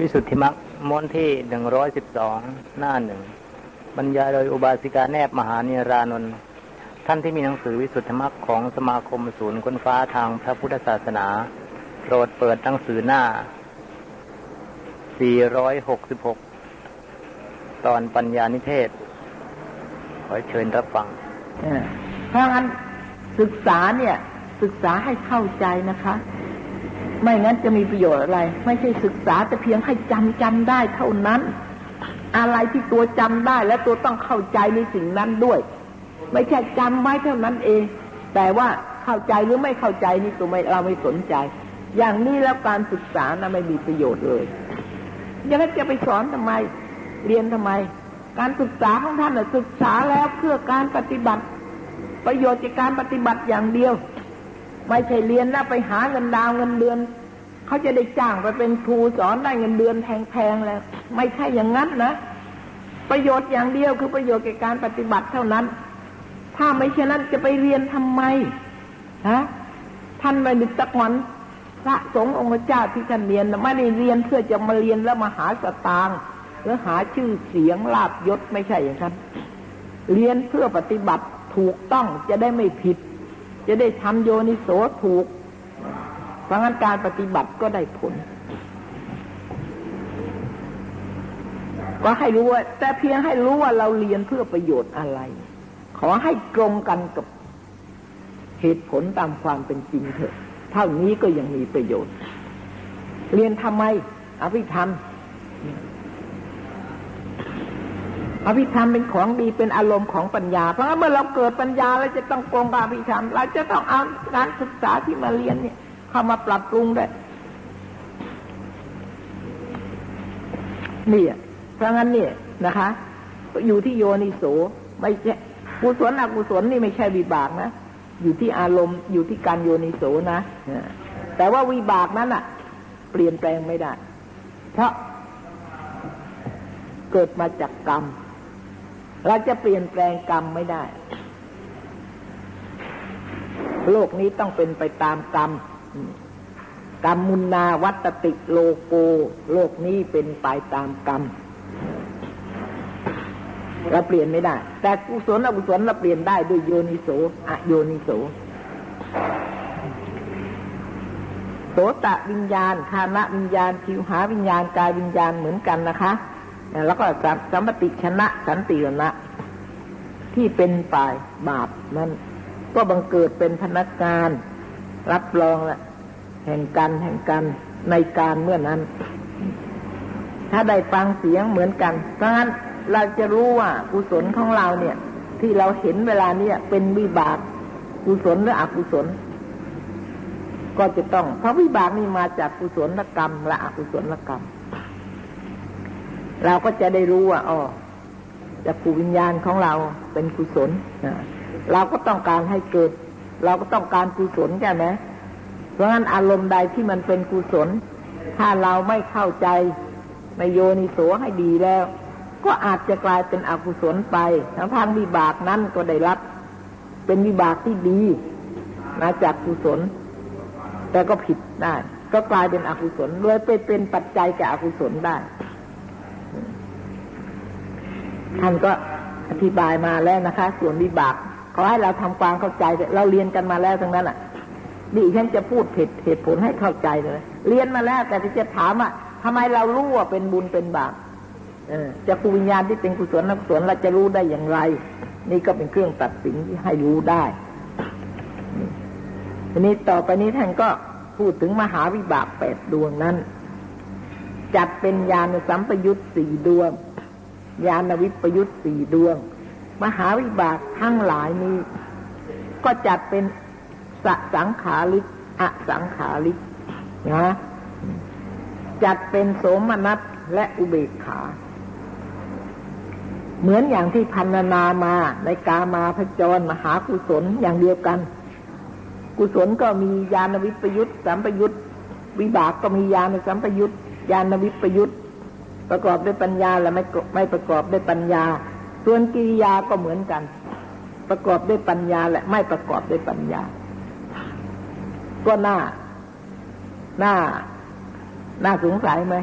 วิสุทธิมรรคมนที่หนึ่งร้อยสิบสองหน้าหนึ่งบรรยายโดยอุบาสิกาแนบมหาเนรานนท์ท่านที่มีหนังสือวิสุทธิมรรคของสมาคมศูนย์ค้นฟ้าทางพระพุทธศาสนา โปรดเปิดหนังสือหน้า 466 ตอนปัญญานิเทศ ขอเชิญรับฟังเพราะงั้นศึกษาเนี่ย ศึกษาให้เข้าใจนะคะ ไม่งั้นจะมีประโยชน์อะไร ไม่ใช่ศึกษาแต่เพียงให้จำจำได้เท่านั้น อะไรที่ตัวจำได้และตัวต้องเข้าใจในสิ่งนั้นด้วย ไม่ใช่จำไว้เท่านั้นเอง แต่ว่าเข้าใจหรือไม่เข้าใจนี่ตัวไม่เราไม่สนใจ อย่างนี้แล้วการศึกษานะไม่มีประโยชน์เลยยังจะไปสอนทำไมเรียนทำไม การศึกษาของท่านศึกษาแล้วเพื่อการปฏิบัติ ประโยชน์จากการปฏิบัติอย่างเดียวไม่ใช่เรียนแล้วไปหาเงินดาวเงินเดือน เขาจะได้จ้างไปเป็นครูสอนได้เงินเดือนแพงๆแล้ว ไม่ใช่อย่างนั้นนะ ประโยชน์อย่างเดียวคือประโยชน์แก่การปฏิบัติเท่านั้น ถ้าไม่เช่นนั้นจะไปเรียนทำไมฮะท่านไม่ดึกตะกอนพระสงฆ์องค์เจ้าที่ท่านเรียนไม่ได้เรียนเพื่อจะมาเรียนแล้วมาหาสตางค์หรือหาชื่อเสียงลาบยศไม่ใช่อย่างนั้นเรียนเพื่อปฏิบัติถูกต้องจะได้ไม่ผิด จะได้ทำโยนิโสถูก เพราะงั้นการปฏิบัติก็ได้ผล ก็ให้รู้ว่า แต่เพียงให้รู้ว่าเราเรียนเพื่อประโยชน์อะไร ขอให้ตรงกันกับเหตุผลตามความเป็นจริงเถอะ เท่านี้ก็ยังมีประโยชน์ เรียนทำไม อภิธรรมอภิธรรมเป็นของดีเป็นอารมณ์ของปัญญา เพราะงั้นเมื่อเราเกิดปัญญาเราจะต้องกรงกับอภิธรรม เราจะต้องเอาการศึกษาที่มาเรียนเนี่ย เข้ามาปรับปรุงได้นี่เพราะงั้นเนี่ยนะคะ อยู่ที่โยนิโสไม่ใช่กุศลอกุศลนี่ไม่ใช่วิบากนะอยู่ที่อารมณ์อยู่ที่การโยนิโสนะแต่ว่าวิบากนั้นอะเปลี่ยนแปลงไม่ได้ เพราะเกิดมาจากกรรม เราจะเปลี่ยนแปลงกรรมไม่ได้ โลกนี้ต้องเป็นไปตามกรรม กรรมมุนาวัตติโลโก โลกนี้เป็นไปตามกรรมเราเปลี่ยนไม่ได้ แต่กุศลอกุศลเราเปลี่ยนได้ด้วยโยนิโสอโยนิโสโสตะวิญญาณ คานะวิญญาณทิวหาวิญญาณ กายวิญญาณเหมือนกันนะคะ แล้วก็สัมปติชนะ สันติชนะ ที่เป็นฝ่ายบาปนั้น ก็บังเกิดเป็นพนักงาน รับรองและแห่งกันแห่งกันในการเมื่อนั้น ถ้าได้ฟังเสียงเหมือนกันเพราะงั้นเราจะรู้ว่ากุศลของเราเนี่ย ที่เราเห็นเวลาเนี้ยเป็นวิบากกุศลหรืออกุศล ก็จะต้องเพราะวิบากนี่มาจากกุศลกรรม และอกุศลกรรม เราก็จะได้รู้ว่าอ๋อจากภูวิญญาณของเราเป็นกุศลเราก็ต้องการให้เกิด เราก็ต้องการกุศลใช่ไหมเพราะงั้นอารมณ์ใดที่มันเป็นกุศล ถ้าเราไม่เข้าใจในโยนิโสให้ดีแล้ว ก็อาจจะกลายเป็นอกุศลไปทั้งทางวิบากนั้นก็ได้รับ เป็นวิบากที่ดีมาจากกุศล แต่ก็ผิดได้ ก็กลายเป็นอกุศลเลยไปเป็นปัจจัยแก่อกุศลได้ท่านก็อธิบายมาแล้วนะคะ ส่วนวิบาก ขอให้เราทำความเข้าใจเราเรียนกันมาแล้วทั้งนั้นอะดิฉันจะพูดผิดเหตุผลให้เข้าใจเลย เรียนมาแล้วแต่ที่จะถามว่าทำไมเรารู้ว่าเป็นบุญเป็นบาปจะกุวิญญาณที่เป็นกุศลนักกุศลเราจะรู้ได้อย่างไร นี่ก็เป็นเครื่องตัดสินที่ให้รู้ได้ทีนี้ต่อไปนี้ท่านก็พูดถึงมหาวิบากแปดดวงนั้น จัดเป็นญาณสัมปยุตสี่ดวงญาณวิปยุตสี่ดวง มหาวิบากทั้งหลายนี้ ก็จัดเป็นสสังขาริกอสังขาริกนะจัดเป็นโสมนัสและอุเบกขา เหมือนอย่างที่พันนานามาในกามาพจรมหากุศลอย่างเดียวกัน กุศลก็มีญาณวิปยุตสัมปยุตวิบากก็มีญาณสัมปยุตญาณวิปยุตประกอบด้วยปัญญาและไม่ไม่ประกอบด้วยปัญญา ส่วนกิริยาก็เหมือนกัน ประกอบด้วยปัญญาและไม่ประกอบด้วยปัญญา ก็น่าน่าน่าสงสัยไหม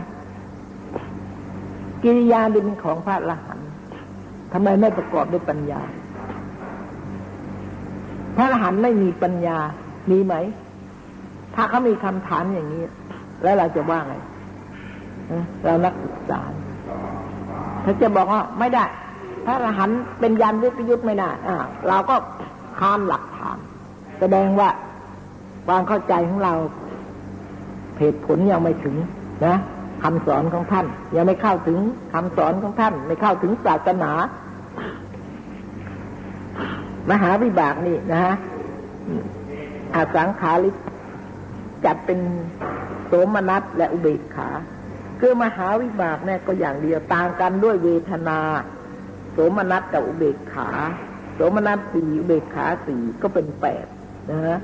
กิริยาเป็นของพระอรหันต์ทำไมไม่ประกอบด้วยปัญญา พระอรหันต์ไม่มีปัญญา มีไหม ถ้าเขามีคำถามอย่างนี้ แล้วเราจะว่าไงเรานักศึกษา ถ้าจะบอกว่าไม่ได้ พระอรหันต์เป็นยันวิปยุทธไม่ได้อ่าเราก็ค้านหลักฐาน แสดงว่าความเข้าใจของเราเหตุผลยังไม่ถึงนะคำสอนของท่าน ยังไม่เข้าถึงคำสอนของท่าน ไม่เข้าถึงศาสนา มหาวิบากนี่นะฮะอาสังขาริจัดเป็นโสมนัสและอุเบกขา คือมหาวิบากเนี่ยก็อย่างเดียวต่างกันด้วยเวทนา โสมนัสกับอุเบกขา โสมนัสสี่อุเบกขาสี่ก็เป็นแปดนะฮะ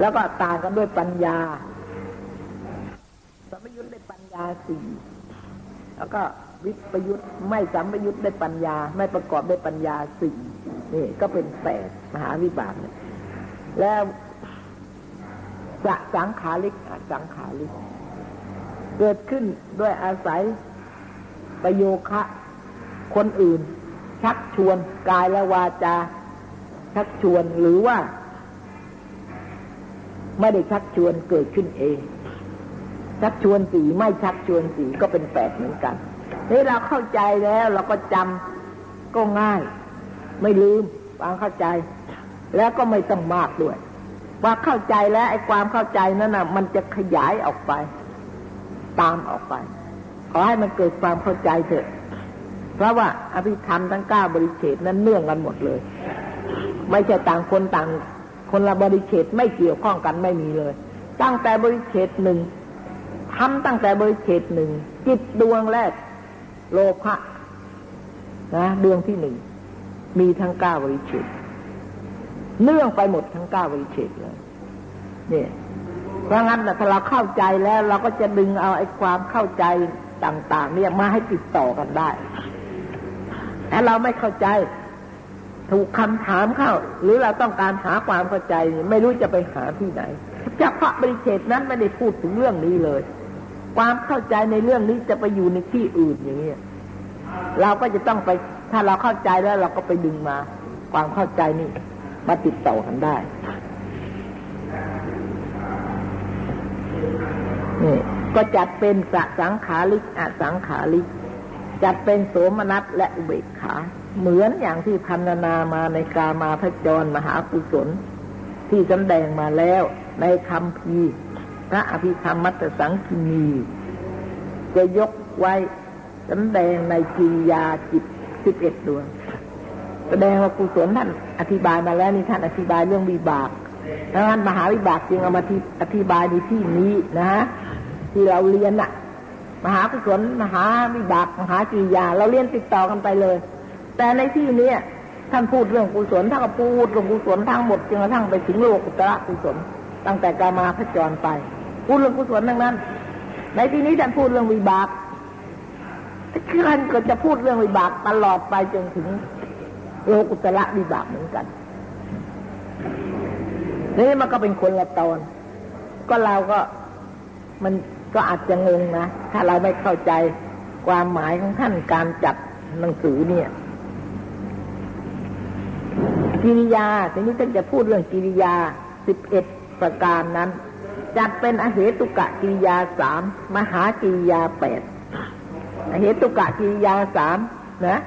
แล้วก็ต่างกันด้วยปัญญาสัมยุทธ์ได้ปัญญาสี่แล้วก็วิปยุทธ์ไม่สัมยุทธ์ได้ปัญญา ไม่ประกอบได้ปัญญาสี่นี่ก็เป็นแปดมหาวิบากเนี่ยแล้วจะสังขาริกสังขาริก เกิดขึ้นด้วยอาศัยประโยคะคนอื่น ชักชวนกายและวาจา ชักชวนหรือว่า ไม่ได้ชักชวนเกิดขึ้นเอง ชักชวนสีไม่ชักชวนสีก็เป็นแปดเหมือนกันนี่เราเข้าใจแล้วเราก็จำก็ง่าย ไม่ลืมความเข้าใจ แล้วก็ไม่ต้องมากด้วยว่าเข้าใจแล้วไอ้ความเข้าใจนั้นน่ะ มันจะขยายออกไป ตามออกไป ขอให้มันเกิดความเข้าใจเถอะ เพราะว่าอภิธรรมทั้งเก้าบริเฉดนั้นเนื่องกันหมดเลย ไม่ใช่ต่างคนต่างคนละบริเฉดไม่เกี่ยวข้องกันไม่มีเลย ตั้งแต่บริเฉดหนึ่งทำตั้งแต่บริเฉดหนึ่งจิตดวงแรก โลภะนะดวงที่หนึ่งมีทั้งเก้าบริเฉดเนื่องไปหมดทั้งเก้าบริเฉดเลยเนี่ยเพราะงั้นถ้าเราเข้าใจแล้ว เราก็จะดึงเอาไอ้ความเข้าใจต่าง ๆ เนี่ยมาให้ติดต่อกันได้ แต่เราไม่เข้าใจ ถูกคำถามเข้า หรือเราต้องการหาความเข้าใจไม่รู้จะไปหาที่ไหนเฉพาะบริเฉดนั้นไม่ได้พูดถึงเรื่องนี้เลย ความเข้าใจในเรื่องนี้จะไปอยู่ในที่อื่นอย่างนี้เราก็จะต้องไป ถ้าเราเข้าใจแล้วเราก็ไปดึงมา ความเข้าใจนี่มาติดต่อกันได้นี่ก็จัดเป็นสสังขาริกอสังขาริก จัดเป็นโสมนัสและอุเบกขา เหมือนอย่างที่พันนานามาในกามาพจรมหากุศลที่แสดงมาแล้วในคำพีพระอภิธรรมมัตสังคีนีจะยกไว้แสดงในกิริยาจิตสิบเอ็ดดวงแสดงว่ากุศลท่านอธิบายมาแล้วนี่ท่านอธิบายเรื่องวิบากดังนั้นมหาวิบากจึงเอามาที่อธิบายในที่นี้นะฮะที่เราเรียนอะ มหากุศลมหาวิบากมหากิริยา เราเรียนติดต่อกันไปเลย แต่ในที่นี้ท่านพูดเรื่องกุศลท่านก็พูดเรื่องกุศลทั้งหมดจนกระทั่งไปถึงโลกุตระกุศล ตั้งแต่กามาพจรไป พูดเรื่องกุศลทั้งนั้น ในที่นี้ท่านพูดเรื่องวิบากท่านก็จะพูดเรื่องวิบากตลอดไปจนถึงโลกุตระวิบากเหมือนกันนี่มันก็เป็นคนละตอน ก็เราก็มัน ก็อาจจะงงนะ ถ้าเราไม่เข้าใจความหมายของท่านการจัดหนังสือเนี่ย กิริยาทีนี้ท่านจะพูดเรื่องกิริยาสิบเอ็ดประการนั้น จัดเป็นอเหตุกะกิริยาสามมหากิริยาแปดอเหตุกะกิริยาสามนะ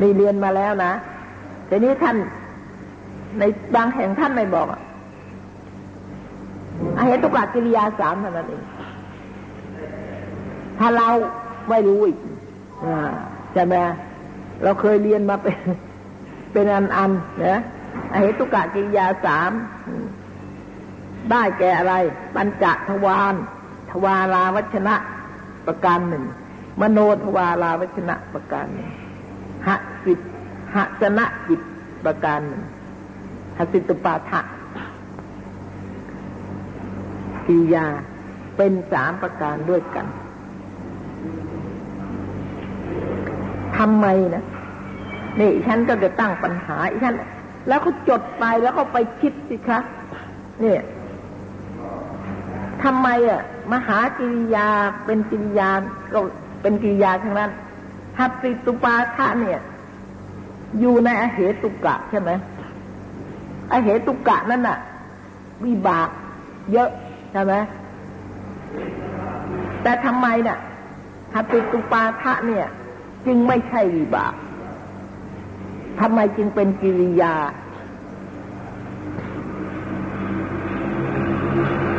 นี่เรียนมาแล้วนะทีนี้ท่านในบางแห่งท่านไม่บอก อเหตุกะกิริยาสามเท่านั้นเองถ้าเราไม่รู้อีกใช่ไหมเราเคยเรียนมาเป็นเป็นอันอันนะอเหตุกะกิริยาสามได้แก่อะไร ปัญจทวารทวาราวัชนะประการหนึ่ง มโนทวาราวัชนะประการหนึ่งหสิตหสนะจิตประการหนึ่งหสิตุปาทะ กิยา เป็นสามประการด้วยกันทำไมนะนี่ฉันก็จะตั้งปัญหาอีฉันแล้วก็จดไปแล้วก็ไปคิดสิคะเนี่ยทำไมอะ มหากิริยาเป็นกิริยาก็เป็นกิริยาทั้งนั้นหัตติตุปาทะเนี่ย อยู่ในอเหตุกะใช่ไหมอเหตุกะนั่นน่ะ วิบาก เยอะ ใช่ไหมแต่ทำไมเนี่ยหัตติตุปาทะเนี่ย จึงไม่ใช่วิบากทำไมจึงเป็นกิริยา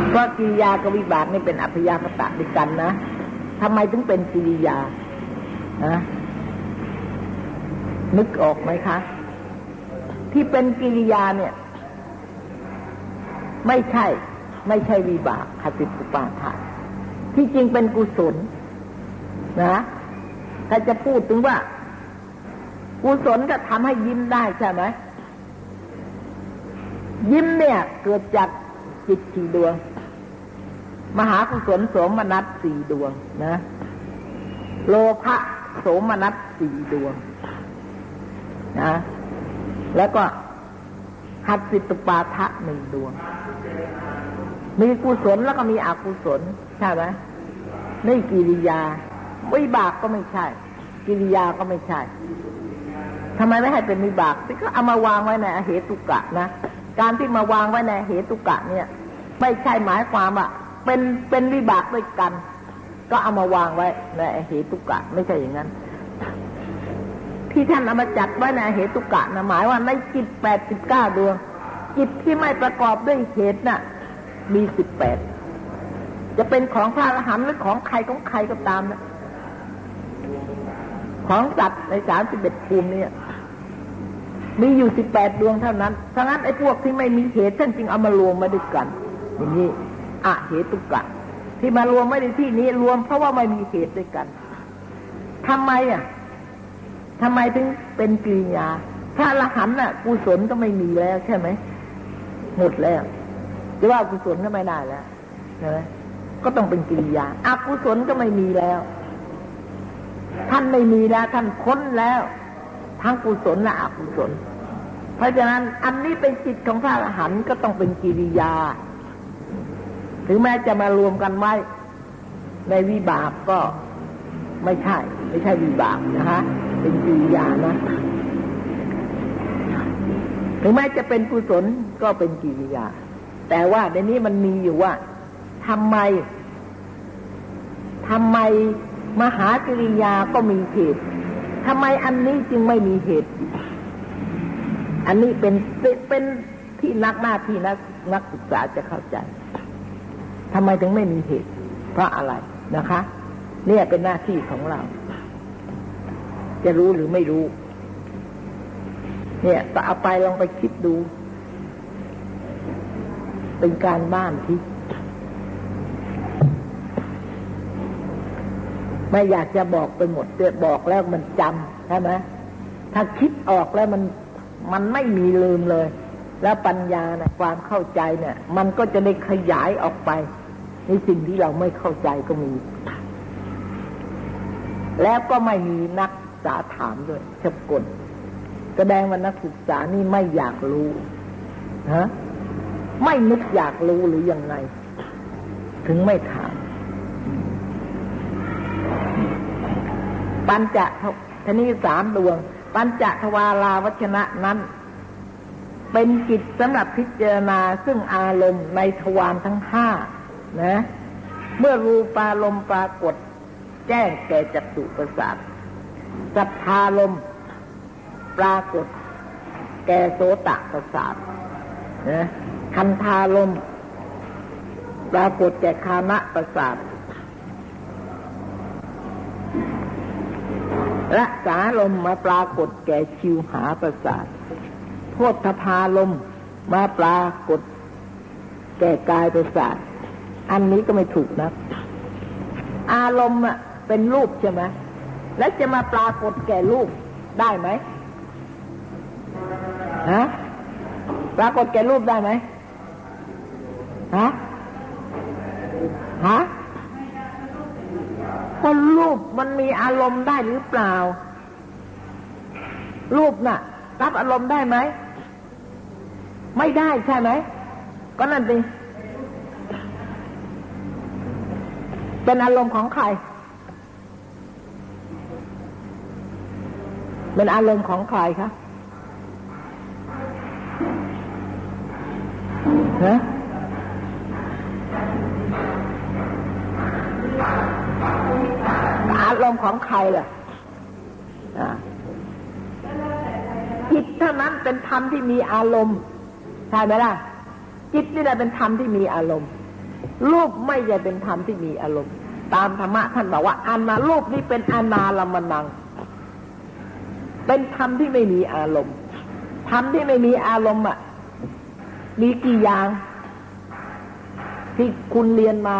เพราะกิริยากับวิบากนี่เป็นอัพยากตะด้วยกันนะทำไมถึงเป็นกิริยานะนึกออกไหมคะ ที่เป็นกิริยาเนี่ย ไม่ใช่ ไม่ใช่วิบากคติปุปาทานที่จริงเป็นกุศลนะถ้าจะพูดถึงว่า กุศลก็ทำให้ยิ้มได้ใช่ไหมยิ้มเนี่ยเกิดจากจิตสี่ดวง มหากุศลโสมนัสสี่ดวงนะ โลภะโสมนัสสี่ดวงนะแล้วก็หัตสิตุปาทะหนึ่งดวง มีกุศลแล้วก็มีอกุศลใช่ไหมนี่กิริยาวิบากก็ไม่ใช่ กิริยาก็ไม่ใช่ทำไมไม่ให้เป็นวิบากที่ก็เอามาวางไว้ในเหตุกะนะการที่มาวางไว้ในเหตุกะเนี่ย ไม่ใช่หมายความว่าเป็นเป็นวิบากด้วยกัน ก็เอามาวางไว้ในเหตุกะ ไม่ใช่อย่างนั้น ที่ท่านเอามาจัดไว้ในเหตุกะนะหมายว่าในจิตแปดสิบเก้าดวงจิตที่ไม่ประกอบด้วยเหตุน่ะ มีสิบแปดจะเป็นของพระอรหันต์หรือของใครของใครก็ตามนะของสัตว์ในสามสิบเอ็ดภูมิเนี่ย มีอยู่สิบแปดดวงเท่านั้นทั้งนั้นไอ้พวกที่ไม่มีเหตุท่านจึงเอามารวมมาด้วยกัน อย่างนี้อะเหตุกะ ที่มารวมไม่ในที่นี้รวมเพราะว่าไม่มีเหตุด้วยกันทำไมอะทำไมถึงเป็นกิริยาถ้าละหันน่ะกุศลก็ไม่มีแล้วใช่ไหมหมดแล้ว จะว่ากุศลก็ไม่ได้แล้วใช่ไหมก็ต้องเป็นกิริยาอากุศลก็ไม่มีแล้ว ท่านไม่มีแล้ว ท่านพ้นแล้ว ทั้งกุศลและอกุศล เพราะฉะนั้นอันนี้เป็นจิตของพระอรหันต์ก็ต้องเป็นกิริยา ถึงแม้จะมารวมกันไว้ ในวิบากก็ไม่ใช่ ไม่ใช่วิบากนะฮะเป็นกิริยานะถึงแม้จะเป็นกุศลก็เป็นกิริยา แต่ว่าในนี้มันมีอยู่ว่าทำไมทำไมมหากิริยาก็มีเหตุทำไมอันนี้จึงไม่มีเหตุ อันนี้เป็นเป็นที่นักหน้าที่นักนักศึกษาจะเข้าใจทำไมถึงไม่มีเหตุ เพราะอะไรนะคะ เนี่ยเป็นหน้าที่ของเรา จะรู้หรือไม่รู้ เนี่ยก็เอาไปลองไปคิดดู เป็นการบ้านที่ ไม่อยากจะบอกไปหมดเดี๋ยบอกแล้วมันจำใช่ไหมถ้าคิดออกแล้วมันมันไม่มีลืมเลย แล้วปัญญาเนี่ยความเข้าใจเนี่ย มันก็จะได้ขยายออกไปในสิ่งที่เราไม่เข้าใจก็มี แล้วก็ไม่มีนักศึกษาถามด้วยเฉพกลแสดงว่านักศึกษานี่ไม่อยากรู้ฮะ ไม่นึกอยากรู้หรือยังไง ถึงไม่ถาม ปัญจทนีสามดวง ปัญจทวาราวัชนะนั้น เป็นจิตสำหรับพิจารณาซึ่งอารมณ์ในทวารทั้งห้านะ เมื่อรูปารมณ์ปรากฏ แจ้งแก่จัตุประสาทสัทธารมปรากฏ แก่โสตประสาทนะ คันธารมปรากฏแก่คานะประสาทรักษาลมมาปรากฏแก่ชิวหาประสาทโพธพาลมมาปรากฏแก่กายประสาท อันนี้ก็ไม่ถูกนะ อารมณ์เป็นรูปใช่ไหมแล้วจะมาปรากฏแก่รูปได้ไหมฮะปรากฏแก่รูปได้ไหม ฮะฮะคนรูปมันมีอารมณ์ได้หรือเปล่า รูปน่ะ รับอารมณ์ได้ไหม ไม่ได้ใช่ไหม ก็นั่นเองเป็นอารมณ์ของใคร เป็นอารมณ์ของใครคะฮะ อารมณ์ของใครล่ะจิตเท่านั้นเป็นธรรมที่มีอารมณ์ใช่ไหมล่ะ จิตนี่แหละเป็นธรรมที่มีอารมณ์ รูปไม่ใช่เป็นธรรมที่มีอารมณ์ ตามธรรมะท่านบอกว่าอานารูปนี้เป็นอานาลมนัง เป็นธรรมที่ไม่มีอารมณ์ธรรมที่ไม่มีอารมณ์อะมีกี่อย่างที่คุณเรียนมา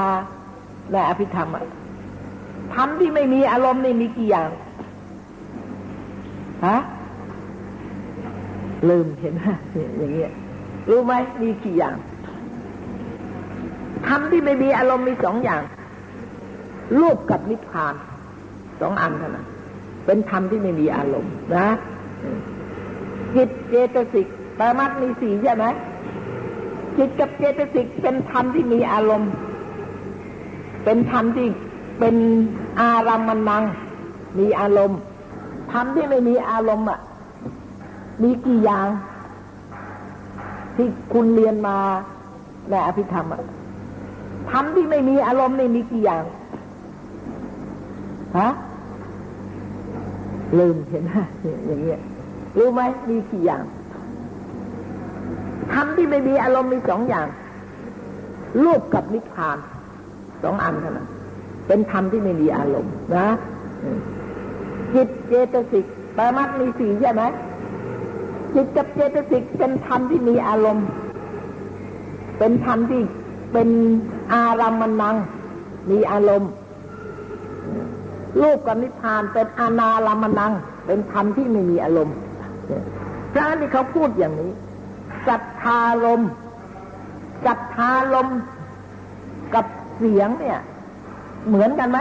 ในอภิธรรมอะธรรมที่ไม่มีอารมณ์นี่มีกี่อย่างฮะลืมเห็นไหมอย่างเงี้ยรู้ไหมมีกี่อย่างธรรมที่ไม่มีอารมณ์มีสองอย่าง รูปกับนิพพานสองอันเท่านั้นเป็นธรรมที่ไม่มีอารมณ์นะจิตเจตสิกปรมัตมีสี่ใช่ไหมจิตกับเจตสิกเป็นธรรมที่มีอารมณ์ เป็นธรรมที่เป็นอารามนัง มีอารมณ์ธรรมที่ไม่มีอารมณ์อะ มีกี่อย่าง ที่คุณเรียนมาในอภิธรรมอะธรรมที่ไม่มีอารมณ์นี่มีกี่อย่างฮะลืมเห็นไหมอย่างเงี้ยรู้ไหมมีกี่อย่างธรรมที่ไม่มีอารมณ์มีสองอย่างรูปกับนิพพาน สองอันเท่านั้นเป็นธรรมที่ไม่มีอารมณ์นะจิตเจตสิกปรมัตมีสี่ใช่ไหมจิตกับเจตสิกเป็นธรรมที่มีอารมณ์ เป็นธรรมที่เป็นอารามนัง มีอารมณ์รูปกับนิพพานเป็นอนารามนัง เป็นธรรมที่ไม่มีอารมณ์พระนี่เขาพูดอย่างนี้สัทธารมสัทธารมกับ เสียงเนี่ย เหมือนกันไหม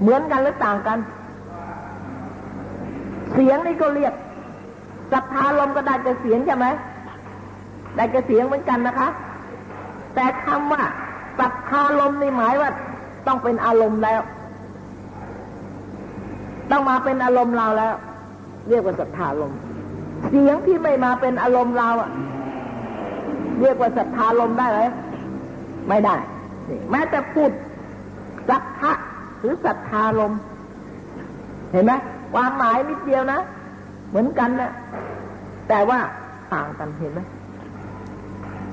เหมือนกันหรือต่างกัน เสียงนี่ก็เรียกสัทธารมก็ได้แต่เสียงใช่ไหมได้แต่เสียงเหมือนกันนะคะ แต่คำว่าสัทธารมนี่หมายว่า ต้องเป็นอารมณ์แล้ว ต้องมาเป็นอารมณ์เราแล้ว เรียกว่าสัทธารมเสียงที่ไม่มาเป็นอารมณ์เราอะเรียกว่าศรัทธาลมได้ไหมไม่ได้ แม้แต่พูดสัทธะหรือศรัทธาลม เห็นไหมความหมายนิดเดียวนะ เหมือนกันนะแต่ว่าต่างกันเห็นไหม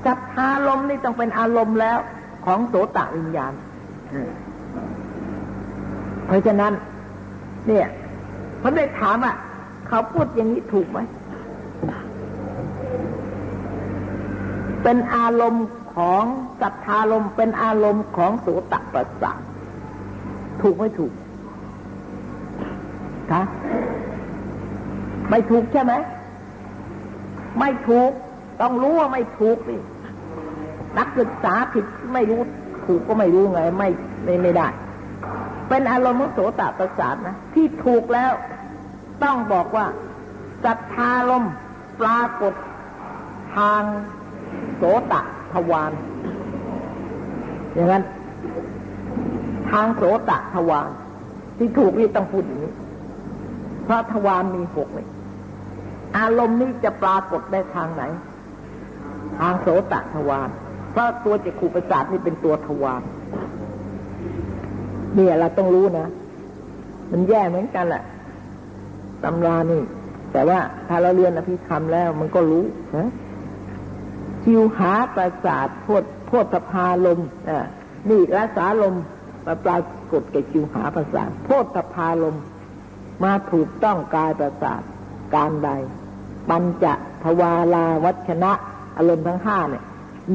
ศรัทธาลมนี่ต้องเป็นอารมณ์แล้ว ของโสตวิญญาณเพราะฉะนั้น เนี่ยผมได้ถามอะ เขาพูดอย่างนี้ถูกไหมเป็นอารมณ์ ของสัทธารมเป็นอารมณ์ของโสตประสาทถูกไม่ถูกคะไม่ถูกใช่ไหมไม่ถูก ต้องรู้ว่าไม่ถูกสินักศึกษาผิดไม่รู้ถูกก็ไม่รู้ไง ไม่ไม่ไม่ได้ เป็นอารมณ์ของโสตประสาทนะที่ถูกแล้ว ต้องบอกว่าสัทธารมปรากฏทางโสต ทวารอย่างนั้น ทางโสตทวารที่ถูกนี่ต้องพูดอย่างนี้ เพราะทวารมีหกเลยอารมณ์นี้จะปรากฏได้ทางไหน ทางโสตทวารเพราะตัวจักขุประสาทนี่เป็นตัวทวารเนี่ยเราต้องรู้นะ มันแย่เหมือนกันแหละตำรานี่ แต่ว่าถ้าเราเรียนอภิธรรมแล้วมันก็รู้นะ ชิวหาประสาทโพดโพธพาลมอ่านี่รักษาลมมาปรากฏแก่ชิวหาประสาทโพธพาลม มาถูกต้องกายประสาทการใด ปัญจทวาลาวัชนะ อารมณ์ทั้งห้าเนี่ย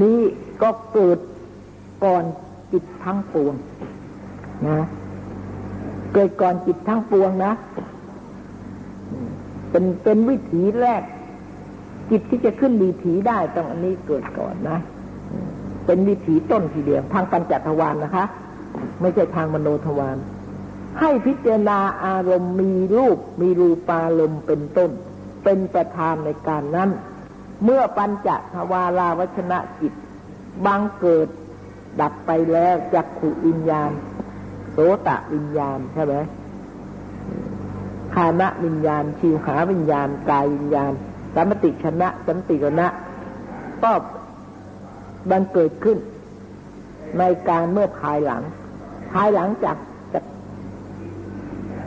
นี้ก็เกิดก่อนจิตทั้งปวงนะ เกิดก่อนจิตทั้งปวงนะ เป็นเป็นวิถีแรก จิตที่จะขึ้นวิถีได้ต้องอันนี้เกิดก่อนนะ เป็นวิถีต้นทีเดียว ทางปัญจทวารนนะคะ ไม่ใช่ทางมโนทวารให้พิจารณาอารมณ์มีรูป มีรูปารมณ์เป็นต้น เป็นประธานในการนั้น เมื่อปัญจทวาราวัชนะจิตบางเกิดดับไปแล้วจักขุวิญญาณโสตะวิญญาณใช่ไหมคานะวิญญาณ ชิวหาวิญญาณ กายวิญญาณ สัมติชนะสัมติกนะก็บังเกิดขึ้น ในการเมื่อภายหลัง ภายหลังจากจาก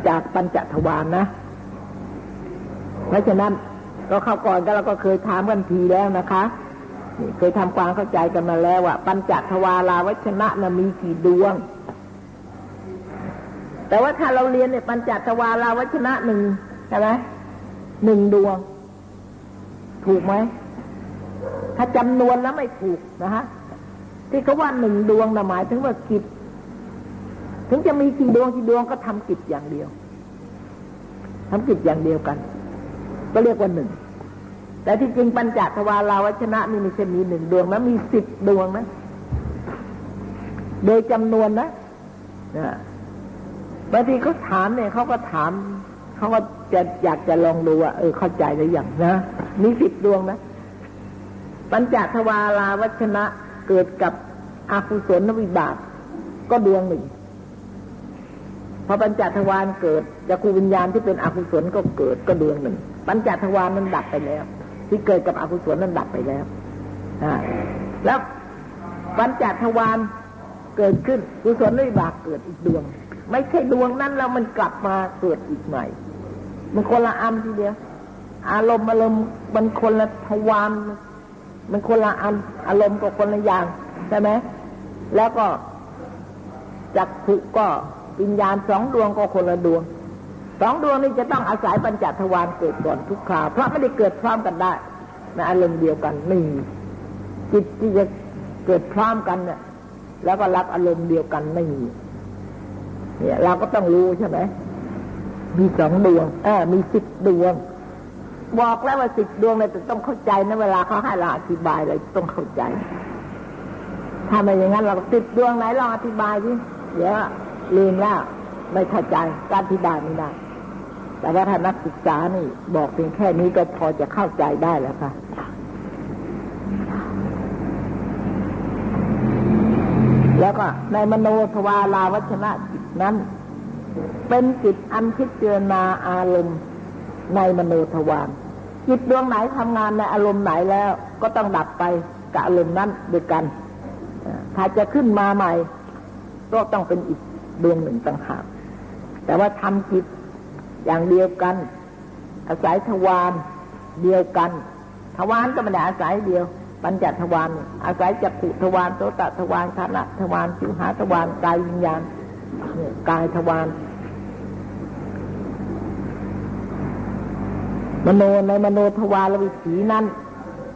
จากปัญจทวารนนะ เพราะฉะนั้นก็เข้าก่อนก็เราก็เคยถามกันทีแล้วนะคะเคยทำความเข้าใจกันมาแล้วว่าปัญจทวาราวัชนะนะมีกี่ดวง แต่ว่าถ้าเราเรียนเนี่ยปัญจทวาราวัชนะหนึ่งใช่ไหมหนึ่งดวง ถูกไหม ถ้าจำนวนแล้วไม่ถูกนะฮะ ที่เขาว่าหนึ่งดวงนะหมายถึงว่ากิจ ถึงจะมีกี่ดวงกี่ดวงก็ทำกิจอย่างเดียวทำกิจอย่างเดียวกัน ก็เรียกว่าหนึ่ง แต่ที่จริงปัญจทวาราวัชนะนี่ไม่ใช่มีหนึ่งดวงนะมีสิบดวงนะ โดยจำนวนนะนะบางทีเขาถามเนี่ยเขาก็ถาม เขาก็จะอยากจะลองดูว่าเออเข้าใจหรือยังนะมีสิบดวงนะปัญจทวาราวัชนะเกิดกับอกุศลวิบากก็ดวงหนึ่งพอปัญจทวารเกิดจักรวิญญาณที่เป็นอกุศลก็เกิดก็ดวงหนึ่ง ปัญจทวารนั้นดับไปแล้ว ที่เกิดกับอกุศลนั้นดับไปแล้วแล้วปัญจทวารเกิดขึ้นกุศลวิบากเกิดอีกดวง ไม่ใช่ดวงนั้นแล้วมันกลับมาเกิดอีกใหม่ มันคนละอันทีเดียว อารมณ์อารมณ์มันคนละทวารมันคนละอันอารมณ์ก็คนละอย่างใช่ไหมแล้วก็จักขุก็วิญญาณสองดวงก็คนละดวงสองดวงนี้จะต้องอาศัยปัญจทวารเกิดก่อนทุกคราวเพราะไม่ได้เกิดพร้อมกันได้ในอารมณ์เดียวกันนี่จิตที่จะเกิดพร้อมกันเนี่ยแล้วก็รับอารมณ์เดียวกันไม่มี เนี่ย เราก็ต้องรู้ใช่ไหมมีสองดวงเออมีสิบดวง บอกแล้วว่าสิบดวงเนี่ยต้องเข้าใจนะเวลาเขาให้เราอธิบายเลยต้องเข้าใจ ถ้าไม่อย่างนั้นเราสิบดวงไหนลองอธิบายสิเดี๋ยวลืมแล้วไม่เข้าใจการอธิบายไม่ได้ แต่ว่าถ้านักศึกษานี่ บอกเพียงแค่นี้ก็พอจะเข้าใจได้แล้วค่ะแล้วก็ในมโนทวาราวัชนะ นั้น เป็นจิตอันพิจารณาอารมณ์ในมโนทวารจิตดวงไหนทำงานในอารมณ์ไหนแล้ว ก็ต้องดับไปกับอารมณ์นั้นด้วยกัน ถ้าจะขึ้นมาใหม่ ก็ต้องเป็นอีกดวงหนึ่งต่างหากแต่ว่าทำจิตอย่างเดียวกัน อาศัยทวารเดียวกันทวารก็ไม่ได้อาศัยเดียว ปัญจทวารอาศัยจักขุทวารโสตทวารคานะทวารชิวหาทวารกายวิญญาณ กายทวารมโนในมโนทวารวิถีนั้น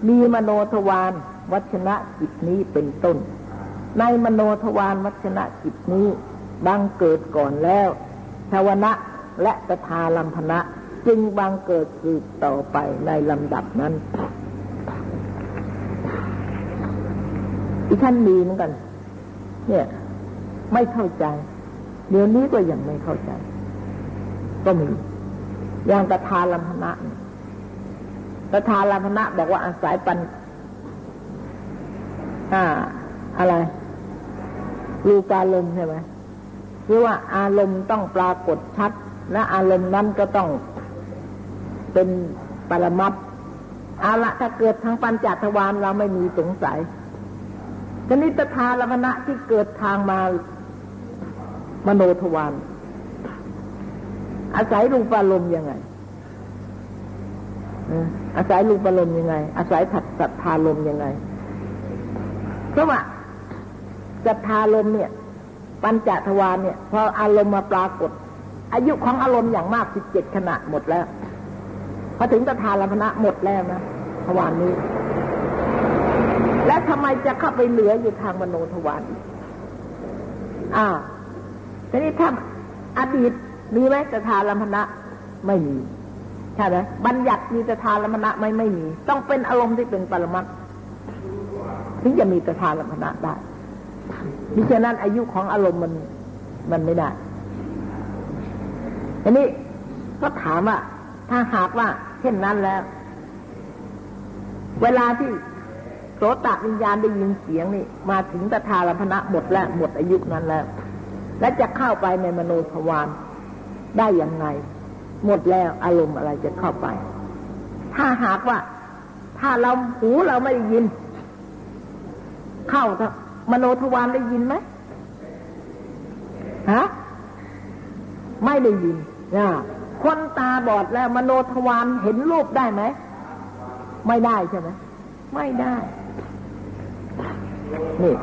มีมโนทวารวัชนะจิตนี้เป็นต้น ในมโนทวารวัชนะจิตนี้บังเกิดก่อนแล้วชาวนะและตถาลัมพนะจึงบังเกิดสืบต่อไปในลำดับนั้นที่ท่านมีเหมือนกัน เนี่ย ไม่เข้าใจ เดี๋ยวนี้ก็ยังไม่เข้าใจ ก็มี อย่างตถาลัมพนะตถาลัมพนะบอกว่าอาศัยปันอ่า อะไรรูปารมใช่ไหมคือว่าอารมณ์ต้องปรากฏชัด และอารมณ์นั้นก็ต้องเป็นปรมัตอาละถ้าเกิดทางปัญจทวารเราไม่มีสงสัยชนิตทารมณะที่เกิดทางมา มโนทวารอาศัยรูปอารมณ์ยังไงอาศัยรูปอารมณ์ยังไง อาศัยผัดสัทธารมยังไง เพราะว่าสัทธารมเนี่ย ปัญจทวารเนี่ยพออารมณ์มาปรากฏ อายุของอารมณ์อย่างมากสิบเจ็ดขณะหมดแล้วพอถึงตถาลัมพนะหมดแล้วนะทวารนี้ แล้วทำไมจะเข้าไปเหลืออยู่ทางมโนทวารอ่า ทีนี้ถ้าอดีตมีไหมตถาลัมพนะไม่มีใช่ไหมบัญญัติมีตถาลัมพนะไม่ไม่มี ต้องเป็นอารมณ์ที่เป็นปรมัตถึงจะมีตถาลัมพนะได้ดิฉะนั้นอายุของอารมณ์มันมันไม่ได้อันนี้ก็ถามว่าถ้าหากว่า เช่นนั้นแล้ว เวลาที่โสตวิญญาณได้ยินเสียงนี่ มาถึงตถาลัมพนะหมดแล้วหมดอายุนั้นแล้ว และจะเข้าไปในมโนทวารได้อย่างไงหมดแล้วอารมณ์อะไรจะเข้าไป ถ้าหากว่า ถ้าเราหูเราไม่ได้ยิน เข้ามโนทวารได้ยินไหมฮะไม่ได้ยินนะคนตาบอดแล้วมโนทวารเห็นรูปได้ไหม ไม่ได้ใช่ไหมไม่ได้ นี่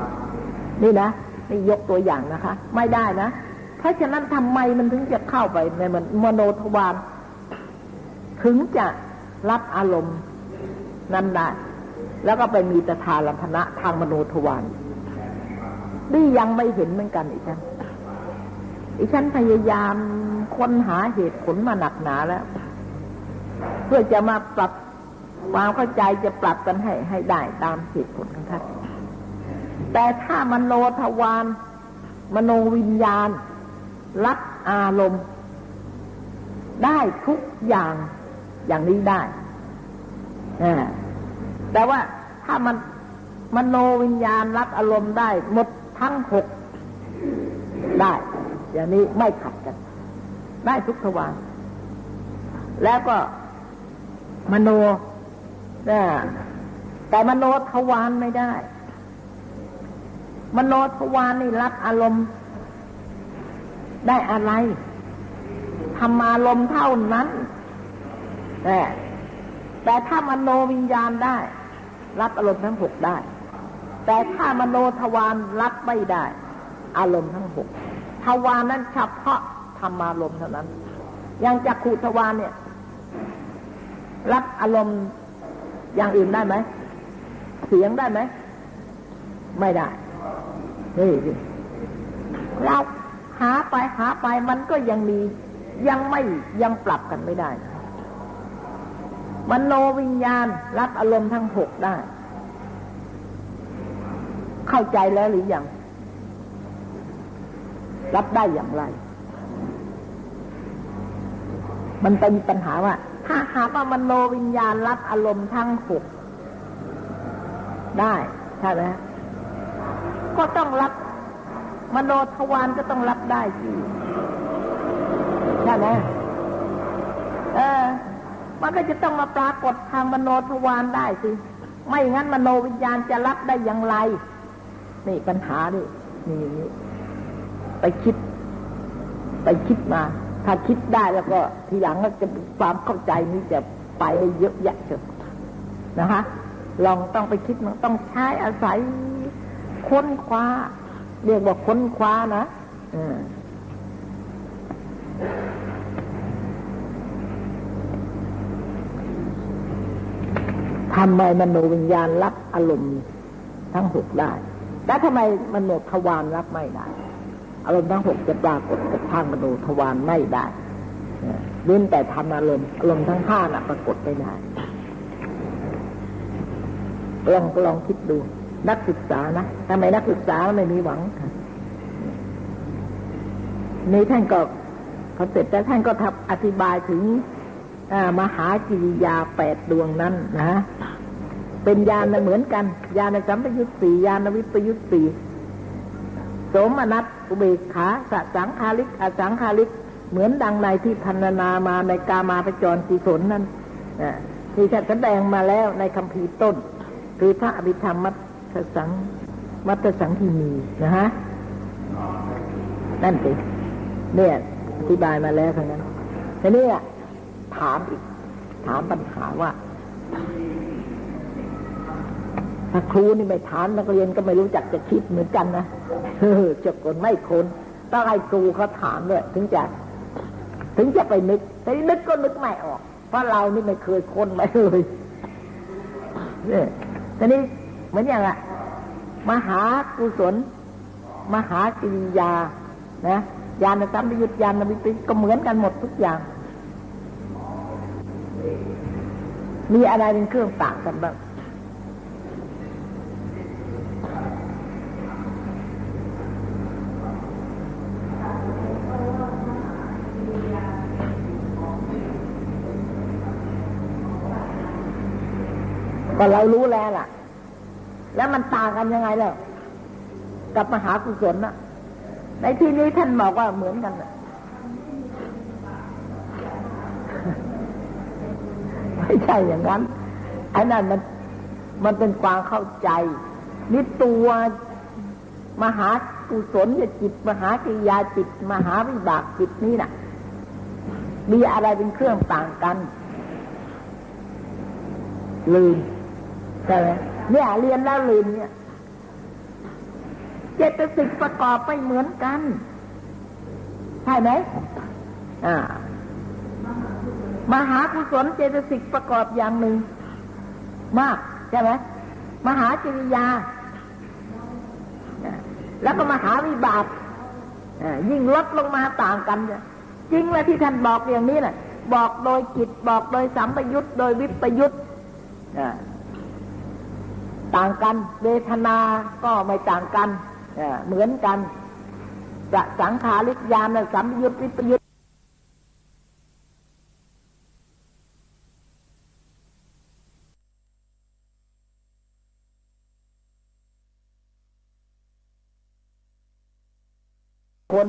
นี่นะ นี่ยกตัวอย่างนะคะ ไม่ได้นะ เพราะฉะนั้นทำไมมันถึงจะเข้าไปในมันมโนทวารถึงจะรับอารมณ์นั้นได้แล้วก็ไปมีตถาลัมพนะทางมโนทวารนี่ยังไม่เห็นเหมือนกันอีกฉันอีฉันพยายามค้นหาเหตุผลมาหนักหนาแล้ว เพื่อจะมาปรับความเข้าใจจะปรับกันให้ให้ได้ตามเหตุผลของท่าน แต่ถ้ามโนทวารมโนวิญญาณ รับอารมณ์ ได้ทุกอย่างอย่างนี้ได้ แต่ว่าถ้ามันมโนวิญญาณรับอารมณ์ได้ หมดทั้งหกได้ อย่างนี้ไม่ขัดกัน ได้ทุกทวารแล้วก็มโนแต่มโนทวารไม่ได้ มโนทวารนี่รับอารมณ์ได้อะไรทำอารมณ์เท่านั้น แต่แต่ถ้ามโนวิญญาณได้ รับอารมณ์ทั้งหกได้ แต่ถ้ามโนทวารรับไม่ได้ อารมณ์ทั้งหกทวารนั้นเฉพาะธรรมารมณ์เท่านั้นอย่างจักขุทวารเนี่ย รับอารมณ์อย่างอื่นได้ไหมเสียงได้ไหม ไม่ได้ นี่เราหาไปหาไปมันก็ยังมี ยังไม่ยังปรับกันไม่ได้มโนวิญญาณรับอารมณ์ทั้งหกได้ เข้าใจแล้วหรือยัง รับได้อย่างไร มันเป็นปัญหาว่า ถ้าหากว่ามโนวิญญาณรับอารมณ์ทั้งหกได้ ใช่ไหม ก็ต้องรับมโนทวารก็ต้องรับได้สิใช่ไหมเออ มันก็จะต้องมาปรากฏทางมโนทวารได้สิ ไม่งั้นมโนวิญญาณจะรับได้อย่างไร นี่ปัญหาดินี่นี่ไปคิด ไปคิดมา ถ้าคิดได้แล้วก็ ทีหลังก็จะความเข้าใจนี้จะไปเยอะแยะเถอะนะคะ ลองต้องไปคิดมันต้องใช้อาศัย ค้นคว้า เรียกว่าค้นคว้านะทำไมมโนวิญญาณรับอารมณ์ทั้งหกได้ แต่ทำไมมโนทวารรับไม่ได้ อารมณ์ทั้งหกจะปรากฏกับทางมโนทวารไม่ได้เว้นแต่ทำอารมณ์อารมณ์ทั้งห้าน่ะปรากฏไม่ได้ลองลองคิดดู นักศึกษานะทำไมนักศึกษาไม่มีหวังนี่ท่านก็เขาเสร็จแต่ท่านก็ทับอธิบายถึงมหากิริยาแปดดวงนั้นนะ เป็นญาณเหมือนกัน ญาณสัมปยุตสี่ญาณวิปยุตสี่โสมนัตอุเบกขาสสังคาลิก อสังคาลิก เหมือนดังในที่พันนามาในกามาปจรสิสนนั้นที่ท่านแสดงมาแล้วในคำพีต้น คือพระอภิธรรมมั ตสังมัตสังที่มีนะฮะนั่นสิเนี่ยอธิบายมาแล้วทั้งนั้นทีนี้ถามอีก ถามปัญหาว่าถ้าครูนี่ไม่ถามนักเรียนก็ไม่รู้จักจะคิดเหมือนกันนะเออจะคนไม่คนต้องให้ครูเขาถามด้วยถึงจะ ถึงจะไปนึกแต่นึกก็นึกไม่ออก เพราะเรานี่ไม่เคยคนมาเลยเนี่ยทีนี้ เหมือนอย่างอะมหากุศล มหากิริยา นะญาณสัมปยุตญาณวิปิก็เหมือนกันหมดทุกอย่าง มีอะไรเป็นเครื่องต่างกันบ้างก็เรารู้แล้วล่ะ แล้วมันต่างกันยังไงแล่ะกับมหากุศลนะในที่นี้ท่านบอกว่าเหมือนกันนะไม่ใช่อย่างนั้นไอ้นั่นมันมันเป็นความเข้าใจนี่ตัวมหากุศลจิต มหากิยาจิต มหาวิบากจิตนี่นะ่ะ มีอะไรเป็นเครื่องต่างกัน ลืมใช่ไหม เนี่ยเรียนแล้วลืมเนี่ย เจตสิกประกอบไม่เหมือนกันใช่ไหมอ่ามหากุศลเจตสิกประกอบอย่างหนึ่ง มากใช่ไหมมหาจริยา แล้วก็มหาวิบากยิ่งลดลงมาต่างกันจริงเลยที่ท่านบอกอย่างนี้นะ่ะ บอกโดยจิตบอกโดยสัมปยุตโดยวิปยุต ต่างกัน เวทนาก็ไม่ต่างกันเหมือนกัน จะสังขาริยานสัมยุตวิปยุตคน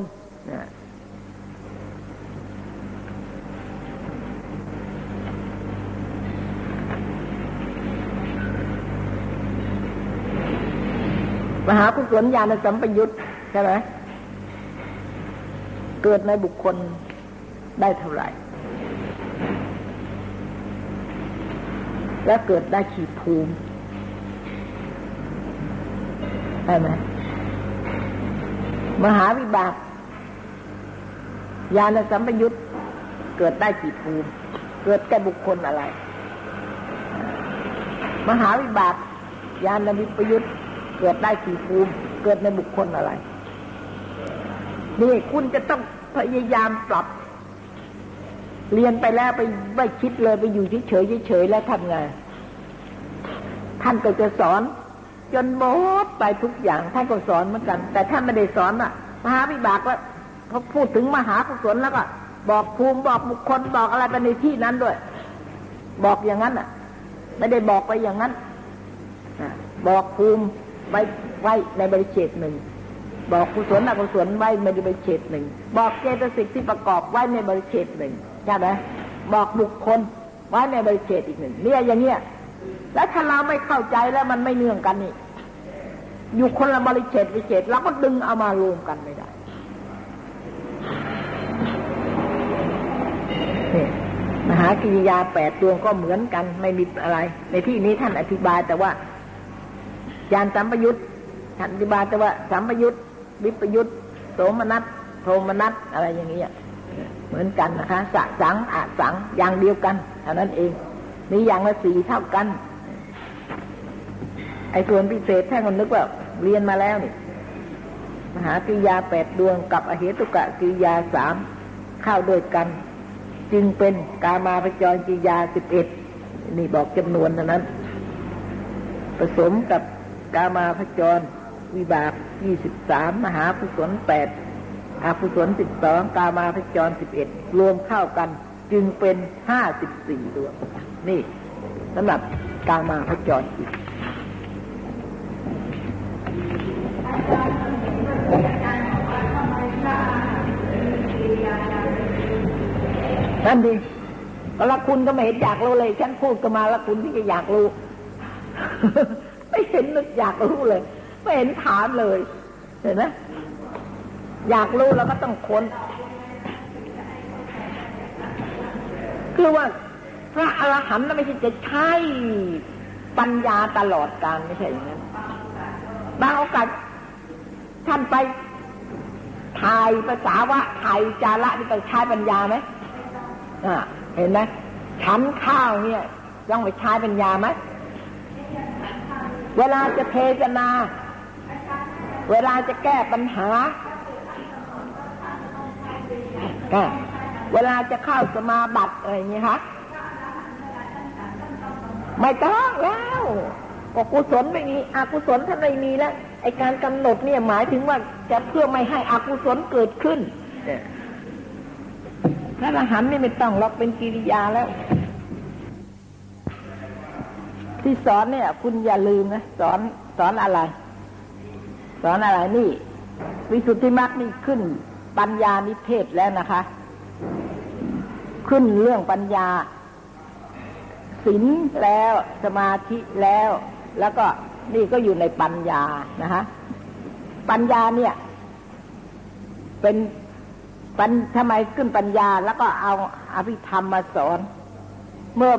หากุศลญาณสัมปยุตใช่ไหมเกิดในบุคคลได้เท่าไหร่ และเกิดได้ขีดภูมิใช่ไหมมหาวิบากญาณสัมปยุตเกิดได้กี่ภูมิ เกิดแก่บุคคลอะไร มหาวิบากญาณวิปยุต เกิดได้กี่ภูมิ เกิดในบุคคลอะไร นี่คุณจะต้องพยายามปรับ เรียนไปแล้วไปไม่คิดเลยไปอยู่เฉยเฉยแล้วทำไงท่านก็จะสอน จนหมดไปทุกอย่างท่านก็สอนเหมือนกัน แต่ท่านไม่ได้สอนอะมหาวิบากว่าเขาพูดถึงมหากุศลแล้วก็บอกภูมิบอกบุคคลบอกอะไรไปในที่นั้นด้วย บอกอย่างนั้นอะ ไม่ได้บอกไปอย่างนั้นบอกภูมิ ไว้ไว้ในบริเชตหนึ่งบอกกุศลอกุศลไว้ในบริเชตหนึ่งบอกเจตสิกที่ประกอบไว้ในบริเชตหนึ่งใช่ไหมบอกบุคคลไว้ในบริเชตอีกหนึ่งเนี่ยอย่างเงี้ยแล้วถ้าเราไม่เข้าใจแล้วมันไม่เนื่องกันนี่อยู่คนละบริเชตบริเชตเราก็ดึงเอามารวมกันไม่ได้มหากิริยาแปดดวงก็เหมือนกันไม่มีอะไร ในที่นี้ท่านอธิบายแต่ว่า จานสัมปยุตท่านอธิบายแต่ว่าสัมปยุตวิปยุตโสมนัสโทมนัสอะไรอย่างนี้ยเหมือนกันนะคะสะสังอาสังอย่างเดียวกันเท่านั้นเองมีอย่างละสี่เท่ากัน ไอ้ส่วนพิเศษท่านคนนึกว่าเรียนมาแล้วนี่มหากิยาแปดดวงกับอเหตุกะกิยาสามเข้าด้วยกัน จึงเป็นกามาพจรกิยาสิบเอ็ดนี่บอกจำนวนเท่านั้น ผสมกับ กามาพจร วิบากยี่สิบสามมหาภุศลแปดอาภุศลสิบสองกามาพจรสิบเอ็ดรวมเข้ากัน จึงเป็นห้าสิบสี่ดวงนี่สำหรับกามาพจรอีกนั่นดีแล้วคุณก็ไม่เห็นอยากรู้เลย ฉันพูดก็มาล้วคุณที่จะอยากรู้ ไม่เห็นนึกอยากรู้เลย ไม่เห็นถามเลย เห็นไหมอยากรู้แล้วก็ต้องค้น คือว่าพระอรหันต์ไม่ใช่จะใช้ปัญญาตลอดการไม่ใช่อย่างนั้นบางโอกาสท่านไปถ่ายภาษาวะถ่ายจาระที่ไปใช้ปัญญาไหมอ่าเห็นไหมฉันข้าวเนี่ยต้องไปใช้ปัญญาไหม เวลาจะเทศนา เวลาจะแก้ปัญหาเวลาจะเข้าสมาบัติอะไรอย่างนี้คะไม่ต้องแล้วก็กุศลไม่มีอกุศลถ้าไม่มีแล้วไอการกำหนดเนี่ยหมายถึงว่าจะเพื่อไม่ให้อกุศลเกิดขึ้นพระอรหันต์นี่ไม่ต้องล็อกเป็นกิริยาแล้ว ที่สอนเนี่ย คุณอย่าลืมนะสอนสอนอะไร สอนอะไรนี่ วิสุทธิมรรคนี่ขึ้น ปัญญานิเทศแล้วนะคะ ขึ้นเรื่องปัญญาสศีลแล้วสมาธิแล้ว แล้วก็นี่ก็อยู่ในปัญญานะฮะปัญญาเนี่ย เป็นปัญทำไมขึ้นปัญญาแล้วก็เอาอภิธรรมมาสอน เมื่อ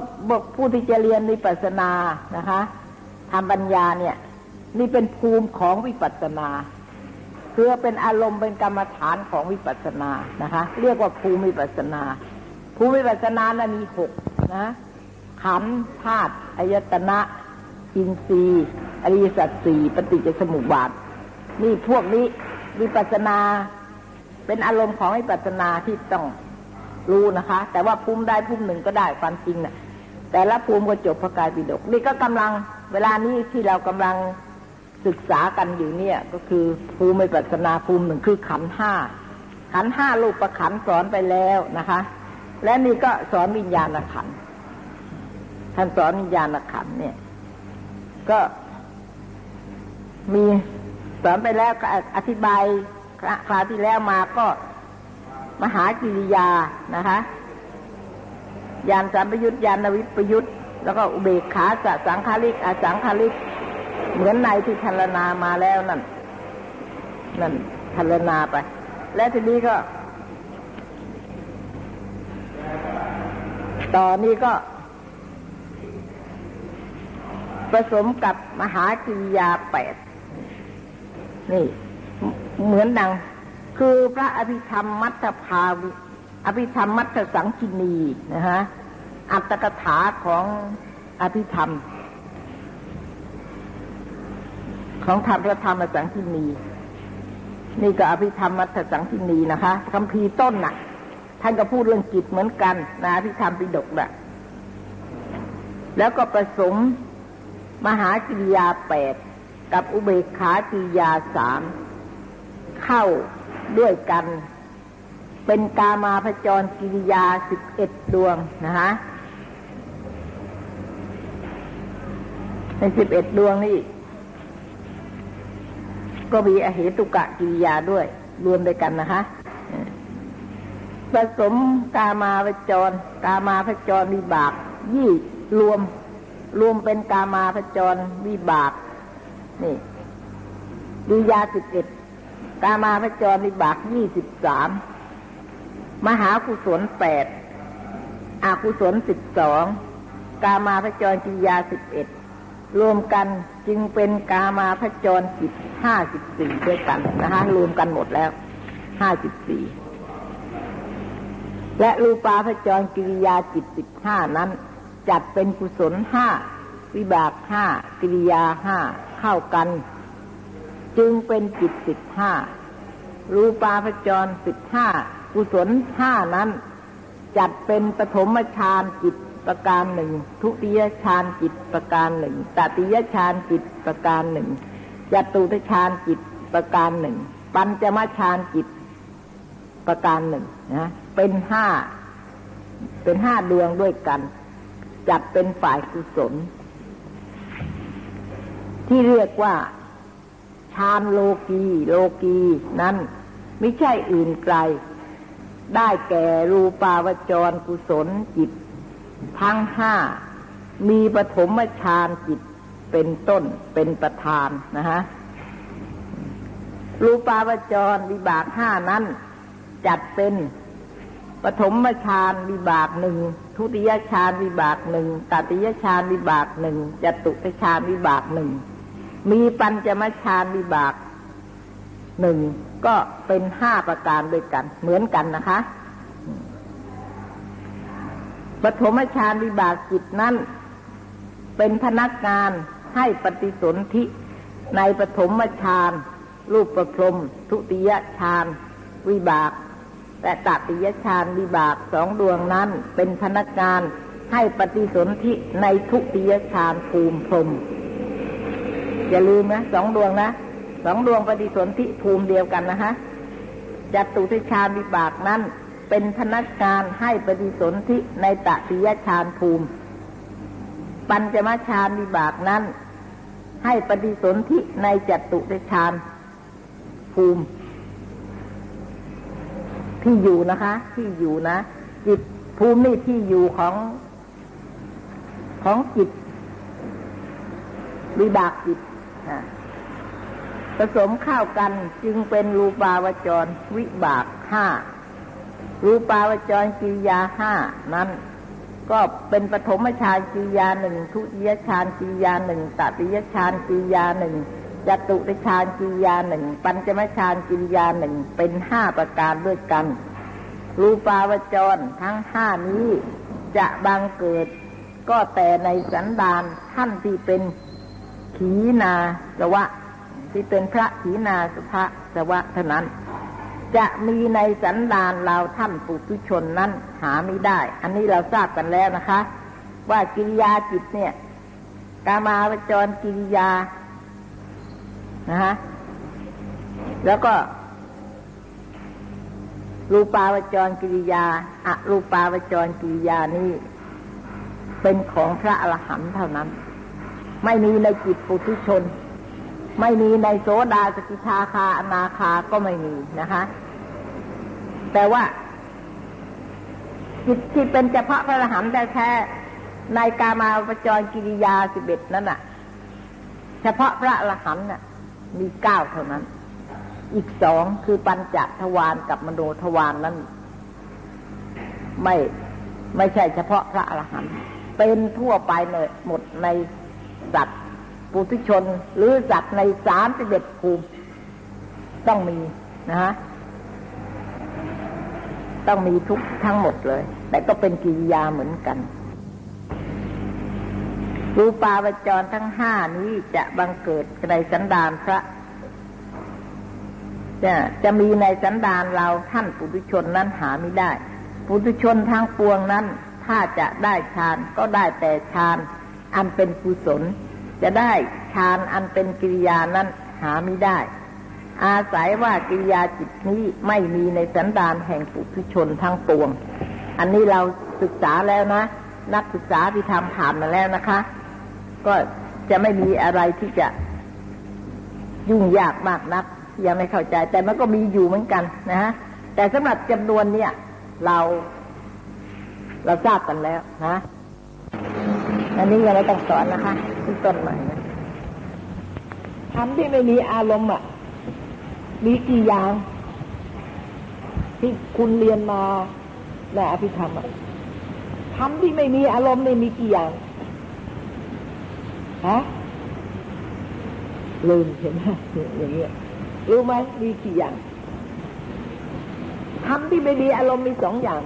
ผู้ที่จะเรียนวิปัสสนานะคะทำปัญญาเนี่ย นี่เป็นภูมิของวิปัสสนาคือเป็นอารมณ์เป็นกรรมฐานของวิปัสสนานะคะ เรียกว่าภูมิวิปัสสนา ภูมิวิปัสสนานะมีหกนะขันธาตุอายตนะอินทรีย์อริยสัจสี่ปฏิจจสมุปบาท นี่พวกนี้วิปัสสนา เป็นอารมณ์ของวิปัสสนาที่ต้อง รู้นะคะ แต่ว่าภูมิได้ภูมิหนึ่งก็ได้ความจริงนะ่ะ แต่ละภูมิก็จบพระกายปิฎกนี่ก็กำลังเวลานี้ที่เรากำลังศึกษากันอยู่เนี่ย ก็คือภูมิปัสนาภูมิหนึ่งคือขันห้าขันห้าลูกประขันสอนไปแล้วนะคะ และนี่ก็สอนวิญญาณขันท่านสอนวิญญาณขันเนี่ย ก็มีสอนไปแล้วก็อธิบายคราวที่แล้วมาก็ มหากิริยานะคะยานสัมปยุตยานวิปยุตแล้วก็อุเบกขาสสังคาริกอสังคาริก เหมือนในที่ทันนามาแล้วนั่นนั่นทันนาไป และทีนี้ก็ ต่อนี้ก็ ผสมกับมหากิริยาแปดนี่ เหมือนดัง คือพระอภิธรรมมัทภาวิอภิธรรมมัทสังคินีนะฮะอัตตกถาของอภิธรรม ของธรรมพระธรรมสังคินีนี่ก็อภิธรรมมัทสังคินีนะคะคำพีต้นน่ะ ท่านก็พูดเรื่องจิตเหมือนกันนะอภิธรรมปิฎกน่ะ แล้วก็ผสมมหากิริยาแปดกับอุเบกขากิริยาสามเข้า ด้วยกัน เป็นกามาพจรกิริยาสิบเอ็ดดวงนะคะในสิบเอ็ดดวงนี่ก็มีอเหตุกะกิริยาด้วย รวมด้วยกันนะคะผสมกามาพจร กามาพจรวิบาก ยี่รวม รวมเป็นกามาพจรวิบาก นี่กิริยาสิบเอ็ด กามาพจรวิบากยี่สิบสาม มหากุศลแปดอากุศลสิบสอง กามาพจรกิริยาสิบเอ็ด รวมกันจึงเป็นกามาพจรจิตห้าสิบสี่ด้วยกันนะคะรวมกันหมดแล้วห้าสิบสี่และรูปาพจรกิริยาจิตสิบห้านั้น จัดเป็นกุศลห้าวิบากห้ากิริยาห้าเข้ากัน จึงเป็นจิตสิบห้ารูปาพจรสิบห้ากุศลห้านั้น จัดเป็นปฐมฌานจิตประการหนึ่ง ทุติยฌานจิตประการหนึ่งตติยฌานจิตประการหนึ่งจตุตฌานจิตประการหนึ่ง ปัญจมฌานจิตประการหนึ่งนะเป็นห้าเป็นห้าดวงด้วยกัน จัดเป็นฝ่ายกุศล ที่เรียกว่า ฌานโลกีโลกีนั้นไม่ใช่อื่นไกล ได้แก่รูปาวจรกุศลจิต ทั้งห้า มีปฐมฌานจิตเป็นต้นเป็นประธานนะฮะรูปาวจรวิบากห้านั้น จัดเป็นปฐมฌานวิบากหนึ่งทุติยฌานวิบากหนึ่งตติยฌานวิบากหนึ่งจตุตฌานวิบากหนึ่ง มีปัญจมฌานวิบากหนึ่งก็เป็นห้าประการด้วยกัน เหมือนกันนะคะปฐมฌานวิบากจิตนั้น เป็นพนักงานให้ปฏิสนธิในปฐมฌานรูปประพรม ทุติยฌานวิบาก และตติยฌานวิบากสองดวงนั้น เป็นพนักงานให้ปฏิสนธิในทุติยฌานภูมิพรม อย่าลืมนะสองดวงนะสองดวงปฏิสนธิภูมิเดียวกันนะฮะจตุทิฌาวิบากนั้น เป็นพนักงานให้ปฏิสนธิในตติยฌานภูมิ ปัญจมฌานวิบากนั้น ให้ปฏิสนธิในจตุตฌานภูมิ ที่อยู่นะคะ ที่อยู่นะ จิตภูมินี่ที่อยู่ของของจิต วิบากจิต ผสมเข้ากันจึงเป็นรูปาวจรวิบากห้ารูปาวจรกิริยาห้านั้น ก็เป็นปฐมฌานกิริยาหนึ่งทุติยฌานกิริยาหนึ่งตติยฌานกิริยาหนึ่งจตุตฌานกิริยาหนึ่งปัญจมฌานกิริยาหนึ่งเป็นห้าประการด้วยกัน รูปาวจรทั้งห้านี้จะบังเกิดก็แต่ในสันดานท่านที่เป็น ขีนาสวะ ที่เป็นพระขีนาสภะสวะเท่านั้น จะมีในสันดานเราท่านปุถุชนนั้นหาไม่ได้ อันนี้เราทราบกันแล้วนะคะ ว่ากิริยาจิตเนี่ยกามาวจรกิริยานะฮะแล้วก็ รูปาวจรกิริยาอะรูปาวจรกิริยานี้เป็นของพระอรหันต์เท่านั้น ไม่มีในจิตปุถุชน ไม่มีในโสดาสกิทาคาอนาคาก็ไม่มีนะคะ แต่ว่า จิตที่เป็นเฉพาะพระอรหันต์แท้ในกามาวจรกิริยาสิบเอ็ดนั้นน่ะ เฉพาะพระอรหันต์น่ะ มีเก้าเท่านั้น อีกสองคือปัญจทวารกับมโนทวารนนั้น ไม่ไม่ใช่เฉพาะพระอรหันต์เป็นทั่วไปเลยหมดใน สัตว์ปุถุชน หรือสัตว์ในสามสิบเอ็ดภูมิ ต้องมีนะฮะต้องมีทุกทั้งหมดเลย แต่ก็เป็นกิริยาเหมือนกัน รูปาวจรทั้งห้านี้จะบังเกิดในสันดานพระจะจะมีในสันดานเราท่านปุถุชนนั้นหาไม่ได้ ปุถุชนทางปวงนั้น ถ้าจะได้ฌานก็ได้แต่ฌาน อันเป็นกุศล จะได้ฌานอันเป็นกิริยานั้นหาไม่ได้ อาศัยว่ากิริยาจิตนี้ไม่มีในสันดานแห่งปุถุชนทั้งปวง อันนี้เราศึกษาแล้วนะ นักศึกษาที่ทำผ่านมาแล้วนะคะ ก็จะไม่มีอะไรที่จะยุ่งยากมากนัก ยังไม่เข้าใจ แต่มันก็มีอยู่เหมือนกันนะฮะแต่สำหรับจำนวนเนี่ย เราเราทราบกันแล้วนะ อันนี้ยังไม่ต้องสอนนะคะที่ต้นใหม่นะทำที่ไม่มีอารมณ์อะ มีกี่อย่าง ที่คุณเรียนมาในอภิธรรมอะทำที่ไม่มีอารมณ์นี่มีกี่อย่างฮะลืมเห็นไหมอย่างเงี้ยรู้ไหมมีกี่อย่างทำที่ไม่มีอารมณ์มีสองอย่าง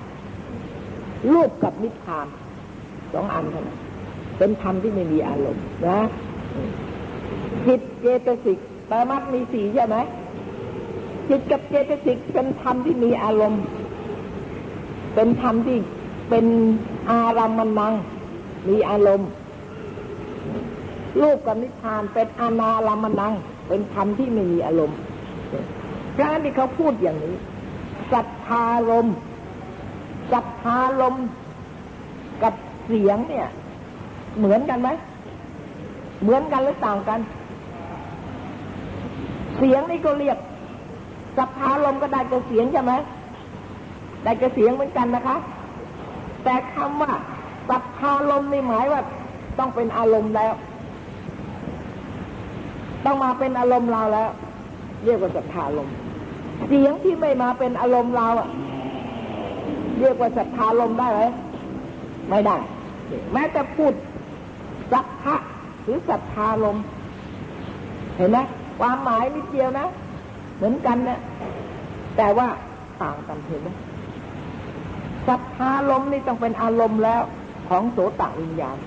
รูปกับนิพพานสองอันเท่านั้น เป็นธรรมที่ไม่มีอารมณ์นะจิตเจตสิกปรมัตมีสีใช่ไหมจิตกับเจตสิกเป็นธรรมที่มีอารมณ์ เป็นธรรมที่เป็นอารามมัง มีอารมณ์รูปกับนิพพานเป็นอนาลามนัง เป็นธรรมที่ไม่มีอารมณ์พระนี่เขาพูดอย่างนี้สัทธารมสัทธารมกับเสียงเนี่ย เหมือนกันไหม เหมือนกันหรือต่างกัน เสียงนี่ก็เรียกสัทธารมก็ได้กับเสียงใช่ไหมได้กับเสียงเหมือนกันนะคะ แต่คำว่าสัทธารมนี่หมายว่า ต้องเป็นอารมณ์แล้ว ต้องมาเป็นอารมณ์เราแล้ว เรียกว่าศรัทธาลมเสียงที่ไม่มาเป็นอารมณ์เราอะเรียกว่าศรัทธาลมได้ไหมไม่ได้ แม้แต่พูด สัทธะหรือศรัทธาลม เห็นไหมความหมายนิดเดียวนะ เหมือนกันนะแต่ว่าต่างกันเห็นไหมศรัทธาลมนี่ต้องเป็นอารมณ์แล้วของโสตวิญญาณ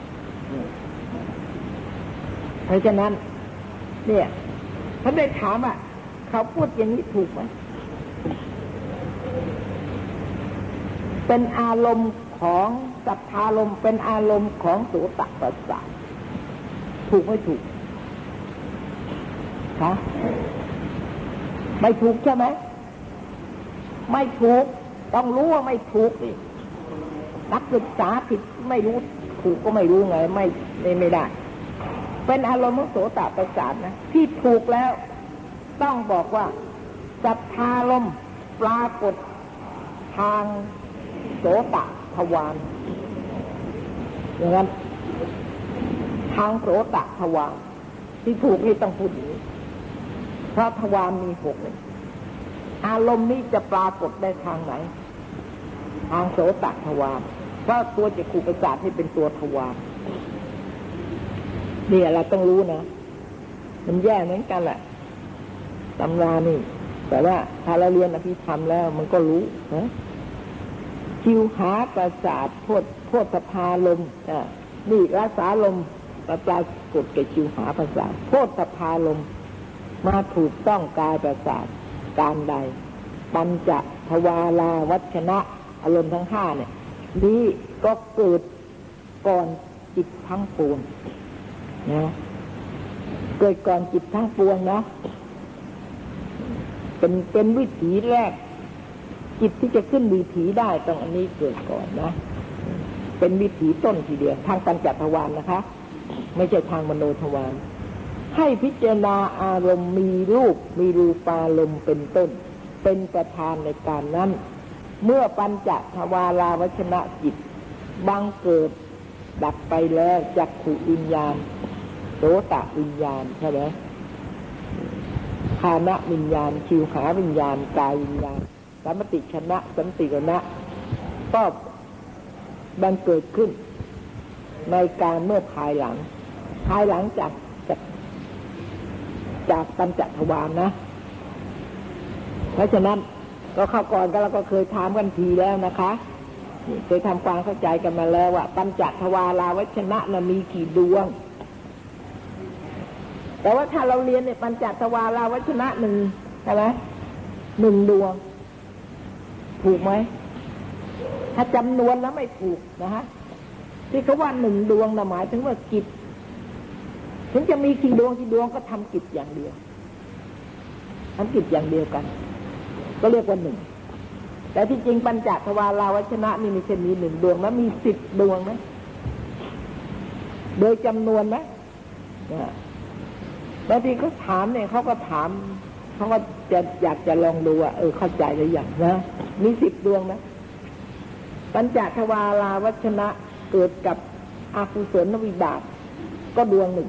เพราะฉะนั้น เนี่ยท่านได้ถามอะ เขาพูดอย่างนี้ถูกไหมเป็นอารมณ์ของ สัทธารมเป็นอารมณ์ของโสตประสาทถูกไม่ถูกคะไม่ถูกใช่ไหมไม่ถูก ต้องรู้ว่าไม่ถูกสินักศึกษาผิดไม่รู้ถูกก็ไม่รู้ไง ไม่ไม่ได้ เป็นอารมณ์ของโสตประสาทนะที่ถูกแล้ว ต้องบอกว่าจัทาลมปรากฏทางโสตทวาร อย่างนั้น ทางโสตทวารที่ถูกนี่ต้องพูดอย่างนี้เพราะทวารมีหกเลยอารมณ์นี้จะปรากฏได้ทางไหน ทางโสตทวารเพราะตัวจะขูประสาทให้เป็นตัวทวารนี่เราต้องรู้นะ มันแย่เหมือนกันแหละตำรานี่ แต่ว่าถ้าเราเรียนอภิธรรมแล้วมันก็รู้นะ คิวหาประสาทโพดโพธพาลมนี่รักษาลมประปรากฏแก่คิวหาประสาทโพธพาลมมาถูกต้องกายประสาทการใด ปัญจทวาลาวัชนะอารมณ์ทั้งห้าเนี่ยนี่ก็เกิดก่อนจิตทั้งปวงนะเกิดก่อนจิตทั้งปวงนะเป็นเป็นวิถีแรก จิตที่จะขึ้นวิถีได้ต้องอันนี้เกิดก่อนนะ เป็นวิถีต้นทีเดียว ทางปัญจทวารนนะคะ ไม่ใช่ทางมโนทวารให้พิจารณาอารมณ์มีรูป มีรูปารมณ์เป็นต้น เป็นประธานในการนั้น เมื่อปัญจทวาราวชนะจิตบังเกิดดับไปแล้วจักขุวิญญาณโสตะวิญญาณใช่ไหมคานะวิญญาณชิวหาวิญญาณกายวิญญาณ สัมติชนะ สันติกนะก็บังเกิดขึ้น ในการเมื่อภายหลัง ภายหลังจากจากจากปัญจทวารนะเพราะฉะนั้นก็เข้าก่อนก็เราก็เคยถามกันทีแล้วนะคะเคยทำความเข้าใจกันมาแล้วว่าปัญจทวาราวัชนะนะมีกี่ดวง แต่ว่าถ้าเราเรียนเนี่ยปัญจทวาราวัชนะหนึ่งใช่ไหมหนึ่งดวง ถูกไหม ถ้าจำนวนแล้วไม่ถูกนะฮะ ที่เขาว่าหนึ่งดวงนะหมายถึงว่ากิจ ถึงจะมีกี่ดวงกี่ดวงก็ทำกิจอย่างเดียวทำกิจอย่างเดียวกัน ก็เรียกว่าหนึ่ง แต่ที่จริงปัญจทวาราวัชนะนี่มีแค่มีหนึ่งดวงแล้วมีสิบดวงไหมโดยจำนวนไหมบางทีเขาถามเนี่ยเขาก็ถาม เขาก็จะอยากจะลองดูว่าเออเข้าใจหรือยังนะมีสิบดวงนะปัญจทวาราวัชนะเกิดกับอาคุศลนวิบากก็ดวงหนึ่ง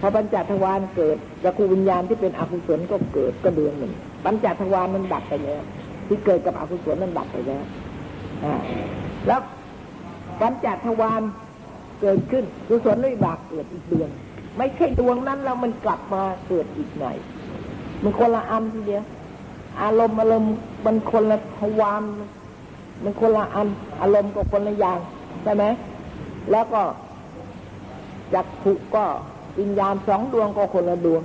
พอปัญจทวารเกิดจักรวิญญาณที่เป็นอกุศลก็เกิดก็ดวงหนึ่งปัญจทวารมันดับไปแล้วที่เกิดกับอกุศลมันดับไปแล้วแล้วปัญจทวารเกิดขึ้นกุศลวิบากเกิดอีกดวง ไม่ใช่ดวงนั้นแล้วมันกลับมาเกิดอีกไหนมันคนละอันทีเดียว อารมณ์อารมณ์มันคนละทวารมันคนละอันอารมณ์ก็คนละอย่างใช่ไหมแล้วก็จักขุก็วิญญาณสองดวงก็คนละดวง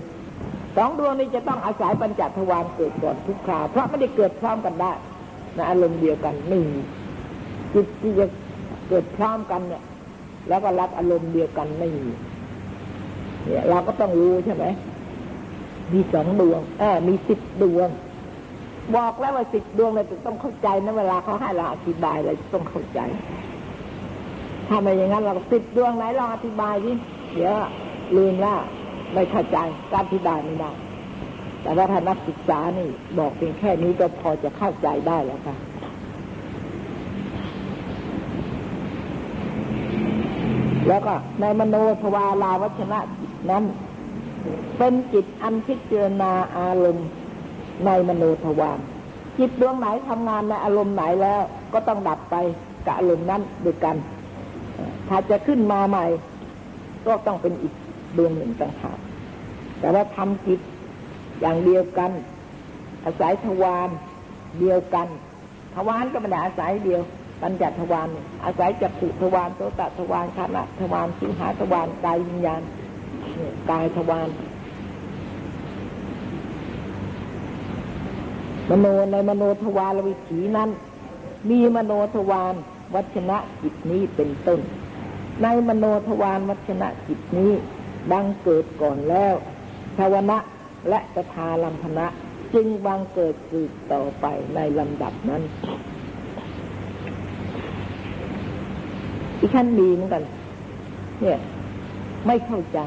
สองดวงนี้จะต้องอาศัยปัญจทวารเกิดก่อนทุกคราวเพราะไม่ได้เกิดพร้อมกันได้ในอารมณ์เดียวกันไม่มีจิตที่จะเกิดพร้อมกันเนี่ย แล้วก็รับอารมณ์เดียวกันไม่มี เนี่ยเราก็ต้องรู้ใช่ไหมมีสองดวงเออมีสิบดวง บอกแล้วว่าสิบดวงเลยต้องเข้าใจนะเวลาเขาให้เราอธิบายเราต้องเข้าใจถ้าไม่อย่างนั้นเราสิบดวงไหนลองอธิบายดิเดี๋ยวลืมแล้วไม่เข้าใจการอธิบายไม่ได้แต่ว่าถ้านักศึกษานี่ บอกเพียงแค่นี้ก็พอจะเข้าใจได้แล้วค่ะแล้วก็ในมโนทวาลาวัชนะ นั้น เป็นจิตอันพิจารณาอารมณ์ในมโนทวารจิตดวงไหนทำงานในอารมณ์ไหนแล้ว ก็ต้องดับไปกับอารมณ์นั้นด้วยกัน ถ้าจะขึ้นมาใหม่ ก็ต้องเป็นอีกดวงหนึ่งต่างหากแต่ว่าทำจิตอย่างเดียวกัน อาศัยทวารเดียวกัน ทวารก็ไม่ได้อาศัยเดียวปัญจทวารอาศัยจักขุทวารโสตทวารคานะทวารสิงหาทวารกายวิญญาณ กายทวารมโนในมโนทวารวิถีนั้น มีมโนทวารวัชนะจิตนี้เป็นต้น ในมโนทวารวัชนะจิตนี้บังเกิดก่อนแล้วชาวนะและกทาลัมพนะจึงบังเกิดสืบต่อไปในลำดับนั้นอีกขั้นดีเหมือนกัน เนี่ย ไม่เข้าใจ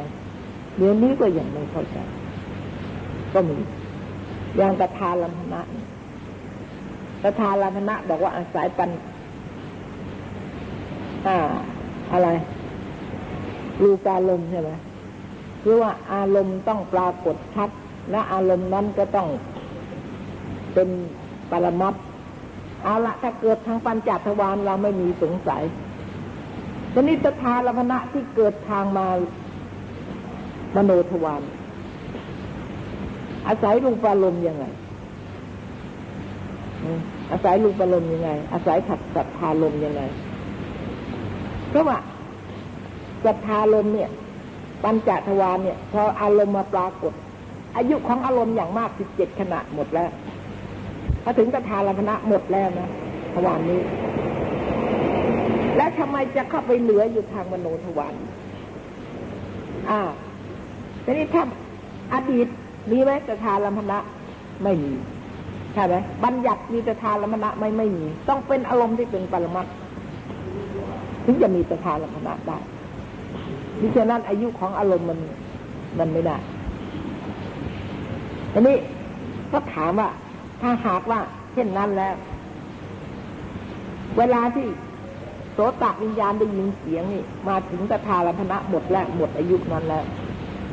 เดี๋ยวนี้ก็ยังไม่เข้าใจ ก็มีอย่างกทาลัมพนะกทาลัมพนะบอกว่าอาศัยปันอ่า อะไรรูปอารมณ์ใช่ไหมคือว่าอารมณ์ต้องปรากฏชัด และอารมณ์นั้นก็ต้องเป็นปรมัตเอาละถ้าเกิดทางปัญจทวารเราไม่มีสงสัยชนิตทาลพนะที่เกิดทางมา มโนทวารอาศัยรูปอารมณ์ยังไงอาศัยรูปอารมณ์ยังไง อาศัยถัดสัทธาลมยังไง เพราะว่าสัทธาลมเนี่ยปัญจทวารเนี่ย พออารมณ์มาปรากฏ อายุของอารมณ์อย่างมากสิบเจ็ดขณะหมดแล้วพอถึงกทาลพนะหมดแล้วนะทวารนี้ แล้วทำไมจะเข้าไปเหลืออยู่ทางมโนทวารอ่า ทีนี้ถ้าอดีตมีไหมกทาลพนะไม่มีใช่ไหมบัญญัติมีแต่ทานละมณะไม่ไม่มี ต้องเป็นอารมณ์ที่เป็นปรมัตถึงจะมีแต่ทานละมณะได้ดิฉะนั้นอายุของอารมณ์มันมันไม่ได้อันนี้ก็ถามว่า ถ้าหากว่า เช่นนั้นแล้ว เวลาที่โสตวิญญาณได้ยินเสียงนี่ มาถึงตถาลัพนะหมดแล้วหมดอายุนั้นแล้ว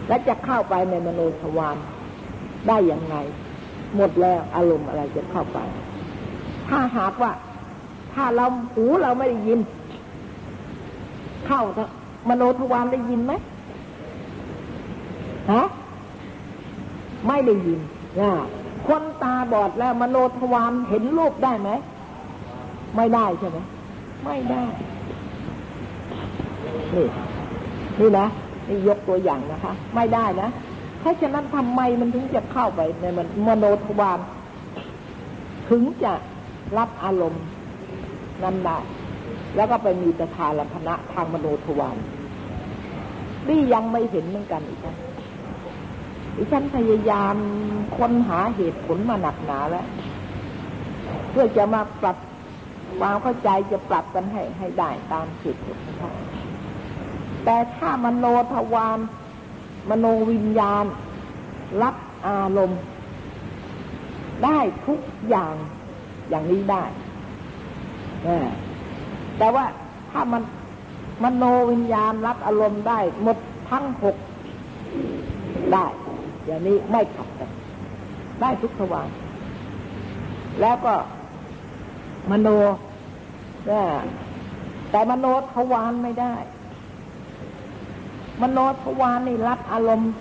และจะเข้าไปในมโนทวารได้อย่างไง หมดแล้วอารมณ์อะไรจะเข้าไป ถ้าหากว่า ถ้าเราหูเราไม่ได้ยิน เข้ามโนทวารได้ยินไหมฮะไม่ได้ยินนะคนตาบอดแล้วมโนทวารเห็นรูปได้ไหม ไม่ได้ใช่ไหม ไม่ได้ นี่ นี่นะ นี่ยกตัวอย่างนะคะ ไม่ได้นะเพราะฉะนั้นทำไมมันถึงจะเข้าไปในมันมโนทวารถึงจะรับอารมณ์นั้นได้แล้วก็ไปมีตถาลัพนะทางมโนทวารนี่ยังไม่เห็นเหมือนกันอีกนะดิฉันพยายามค้นหาเหตุผลมาหนักหนาแล้ว เพื่อจะมาปรับความเข้าใจจะปรับกันให้ให้ได้ตามเหตุผลนะคะ แต่ถ้ามโนทวารมโนวิญญาณ รับอารมณ์ ได้ทุกอย่างอย่างนี้ได้ แต่ว่าถ้ามันมโนวิญญาณรับอารมณ์ได้ หมดทั้งหกได้ อย่างนี้ไม่ขัดกันได้ทุกทวารแล้วก็มโนแต่มโนทวารไม่ได้ มโนทวารนี่รับอารมณ์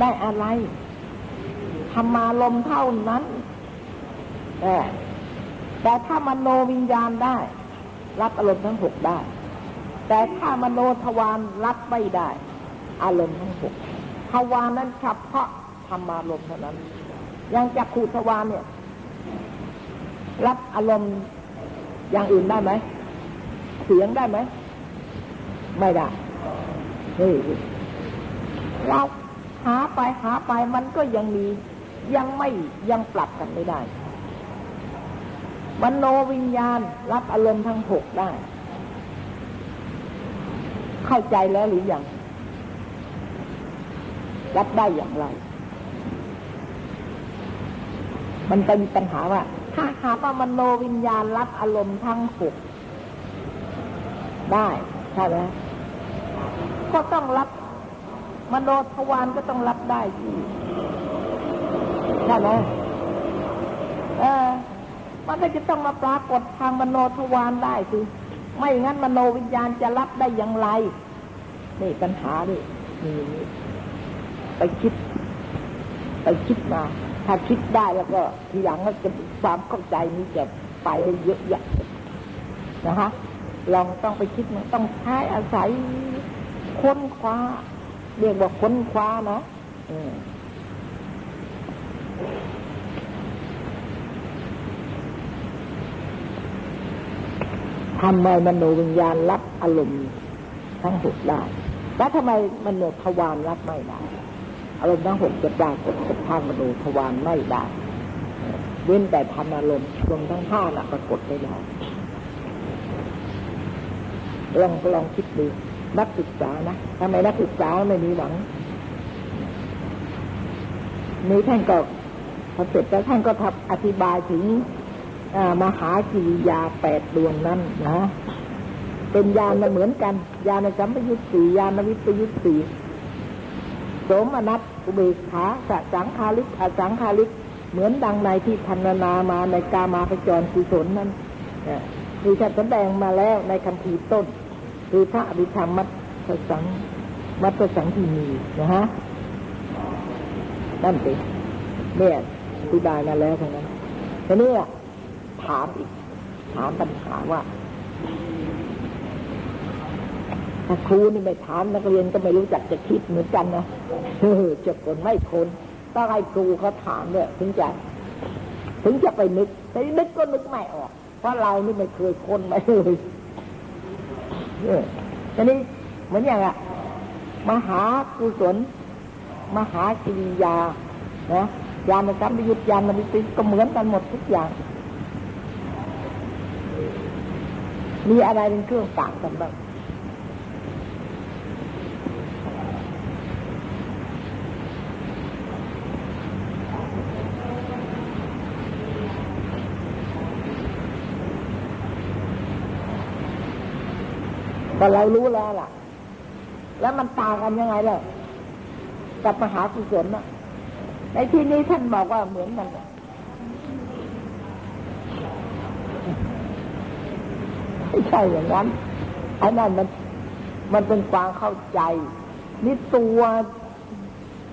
ได้อะไรธรรมารมเท่านั้นแต่แต่ถ้ามโนวิญญาณได้ รับอารมณ์ทั้งหกได้ แต่ถ้ามโนทวารรับไม่ได้ อารมณ์ทั้งหกทวารนั้นเฉพาะธรรมารมเท่านั้น ยังจักขูทวารเนี่ย รับอารมณ์อย่างอื่นได้ไหมเสียงได้ไหม ไม่ได้ เราหาไปหาไปมันก็ยังมี ยังไม่ยังปรับกันไม่ได้มโนวิญญาณรับอารมณ์ทั้งหกได้ เข้าใจแล้วหรือยัง รับได้อย่างไร มันเป็นปัญหาว่า ถ้าหาว่ามโนวิญญาณรับอารมณ์ทั้งหกได้ใช่ไหม ก็ต้องรับมโนทวารก็ต้องรับได้ที่ใช่ไหมเออมันก็จะต้องมาปรากฏทางมโนทวารได้สิไม่งั้นมโนวิญญาณจะรับได้อย่างไรนี่ปัญหาดินี่ไปคิด ไปคิดมา ถ้าคิดได้แล้วก็ ทีหลังก็จะความเข้าใจนี้จะไปได้เยอะแยะนะคะลองต้องไปคิดมันต้องใช้อาศัย ค้นคว้า เรียกว่าค้นคว้านะทำไมมโนวิญญาณรับอารมณ์ทั้งหกได้ แล้วทำไมมโนทวารรับไม่ได้ อารมณ์ทั้งหกจะปรากฏกับทางมโนทวารไม่ได้ เว้นแต่ทำอารมณ์รวมทั้งห้าน่ะปรากฏไม่ได้ลองลองคิดดู นักศึกษานะทำไมนักศึกษาไม่มีหวังนี้ท่านก็พอเสร็จแล้วท่านก็ทับอธิบายถึงมหากิริยาแปดดวงนั้นนะเป็นญาณเหมือนกันญาณสัมปยุตสี่ญาณวิปยุตสี่โสมนัสอุเบกขาสสังคาลิกอสังคาลิก เหมือนดังในที่พันนามาในกามาพจรกุศลนั้นมีท่านแสดงมาแล้วในคัมภีร์ต้น คือพระอภิธรรมมัทสังมัทสังที่มีนะฮะนั่นเองเนี่ยอธิบายมาแล้วทั้งนั้นทีนี้ถามอีก ถามปัญหาว่าถ้าครูนี่ไม่ถามนักเรียนก็ไม่รู้จักจะคิดเหมือนกันนะเออจะคนไม่คนต้องให้ครูเขาถามเนี่ยถึงจะถึงจะไปนึกแต่นึกก็นึกไม่ออก เพราะเรานี่ไม่เคยคนไมาเลย เนี่ยทีนี้เหมือนอย่างอะมหากุศล มหากิริยานะยานสัมยุตยานมิติก็เหมือนกันหมดทุกอย่าง มีอะไรเป็นเครื่องต่างกันบ้าง ก็เรารู้แล้วล่ะ แล้วมันต่างกันยังไงล่ะกับมหากุศลนะในที่นี้ท่านบอกว่าเหมือนกันไม่ใช่อย่างนั้นไอ้นั่นมัน มันเป็นความเข้าใจ นี่ตัว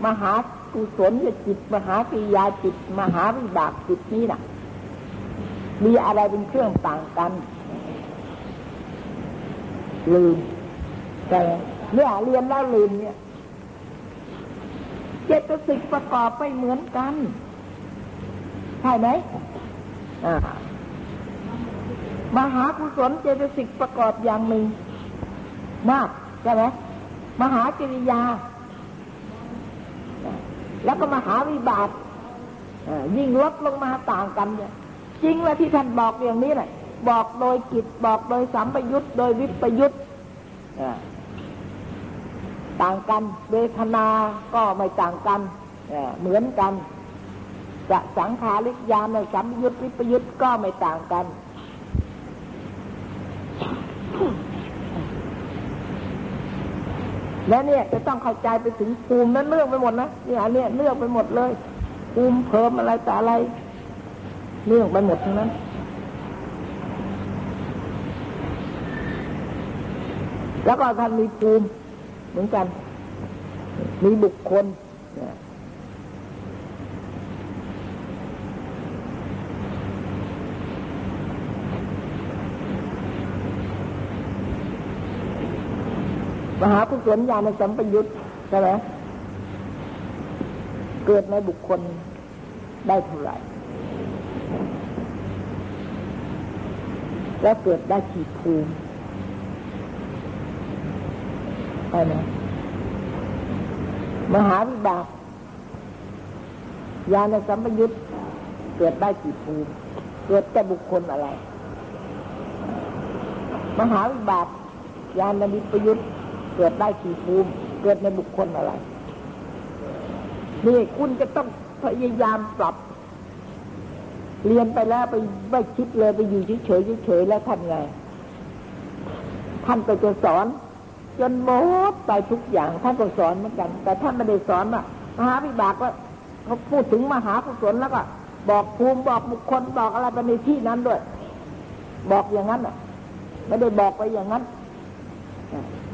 มหากุศลจิต มหาปิยาจิต มหาวิบากจิตนี้น่ะ มีอะไรเป็นเครื่องต่างกัน ลืม แต่เนี่ยเรียนแล้วลืมเนี่ย เจตสิกประกอบไม่เหมือนกัน ใช่ไหมมหากุศลเจตสิกประกอบอย่างหนึ่ง มากใช่ไหมมหาจริยา แล้วก็มหาวิบากยิ่งลดลงมาต่างกันเนี่ยจริงแล้วที่ท่านบอกอย่างนี้แหละ บอกโดยกิจบอกโดยสัมปยุตโดยวิปยุตต่างกันเวทนาก็ไม่ต่างกันเหมือนกันจะสังขาริยามในสัมยุตวิปยุตก็ไม่ต่างกัน และเนี่ยจะต้องเข้าใจไปถึงภูมินั้นเนื่องไปหมดนะเนี่ยอันนี้เนื่องไปหมดเลยภูมิเพิ่มอะไรแต่อะไรเนื่องไปหมดทั้งนั้น แล้วก็ท่านมีภูมิเหมือนกัน มีบุคคลมหากุศลญาณสัมปยุตใช่ไหมเกิดในบุคคลได้เท่าไหร่ แล้วเกิดได้ขีดภูมิ ใช่ไหมมหาวิบากญาณสัมปยุตเกิดได้กี่ภูมิเกิดแต่บุคคลอะไร มหาวิบากญาณวิปยุตเกิดได้กี่ภูมิเกิดในบุคคลอะไรนี่คุณจะต้องพยายามปรับ เรียนไปแล้วไปไม่คิดเลยไปอยู่เฉยเฉยแล้วท่านไง ท่านก็จะสอน จนหมดไปทุกอย่างท่านก็สอนเหมือนกัน แต่ท่านไม่ได้สอนว่ามหาวิบากว่าเขาพูดถึงมหากุศลแล้วก็บอกภูมิบอกบุคคลบอกอะไรไปในที่นั้นด้วย บอกอย่างนั้นอะไม่ได้บอกไปอย่างนั้น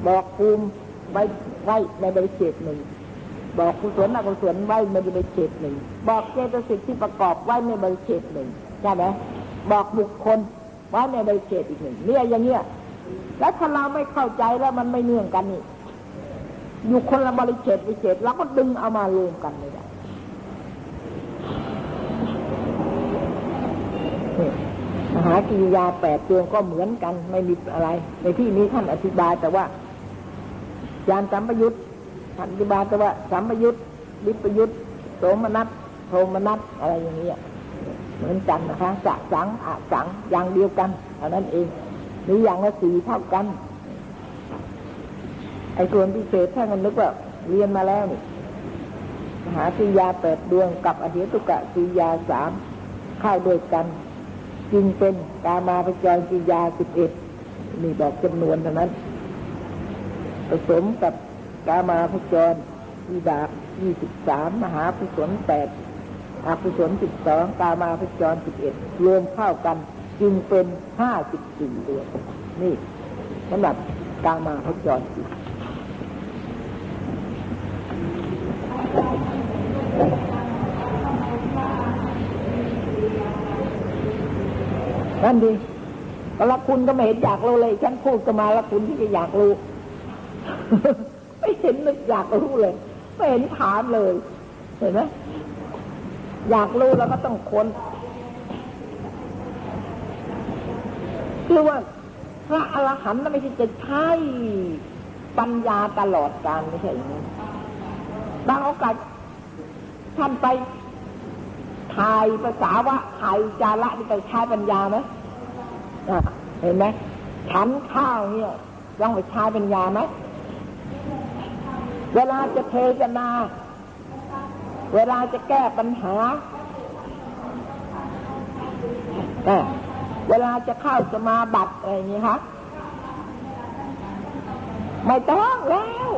บอกภูมิไว้ไว้ในบริเจตหนึ่งบอกกุศลอกุศลไว้ในบริเจตหนึ่งบอกเจตสิกที่ประกอบไว้ในบริเจตหนึ่งใช่ไหมบอกบุคคลไว้ในบริเจตอีกหนึ่งเนี่ยอย่างเงี้ย แล้วถ้าเราไม่เข้าใจแล้วมันไม่เนื่องกันนี่ อยู่คนละบริเฉดบริเฉดเราก็ดึงเอามารวมกันไม่ได้มหากิริยาแปดตัวก็เหมือนกัน ไม่มีอะไร ในที่นี้ท่านอธิบายแต่ว่า ยานสัมปยุตท่านอธิบายแต่ว่าสัมปยุตวิปยุตโสมนัสโทมนัสอะไรอย่างนี้เหมือนกันนะคะสะสังอะสังอย่างเดียวกันเท่านั้นเอง มีออย่างละสี่เท่ากัน ไอ้ส่วนพิเศษถ้ามันนึกว่าเรียนมาแล้วนี่หาสียาแปดดวงกับอธิตุกะสียาสามเข้าด้วยกันจึงเป็นกามาปจรสียาสิบเอ็ดนี่บอกจำนวนเท่านั้นผสมกับกามาพจรวิบากยี่สิบสามมหาปุศลแปดอาปุศลสิบสองกามาพจรสิบเอ็ดรวมเข้ากัน จึงเป็นห้าสิบสี่ดวงนี่สำหรับกามาพจรสินั่นดีก็ละคุณก็ไม่เห็นอยากรู้เลย ฉันพูดก็มาละคุณที่จะอยากรู้ ไม่เห็นนึกอยากรู้เลย ไม่เห็นถามเลย เห็นไหมอยากรู้แล้วก็ต้องค้น คือว่าพระอรหันต์ไม่ใช่จะใช้ปัญญาตลอดการไม่ใช่อย่างนี้บางโอกาสท่านไปถ่ายภาษาวะถ่ายจาระนี่ไปใช้ปัญญาไหมเห็นไหมฉันข้าวเนี่ยต้องไปใช้ปัญญาไหมเวลาจะเทศนา เวลาจะแก้ปัญหา เวลาจะเข้าสมาบัติอะไรอย่างนี้คะไม่ต้องแล้ว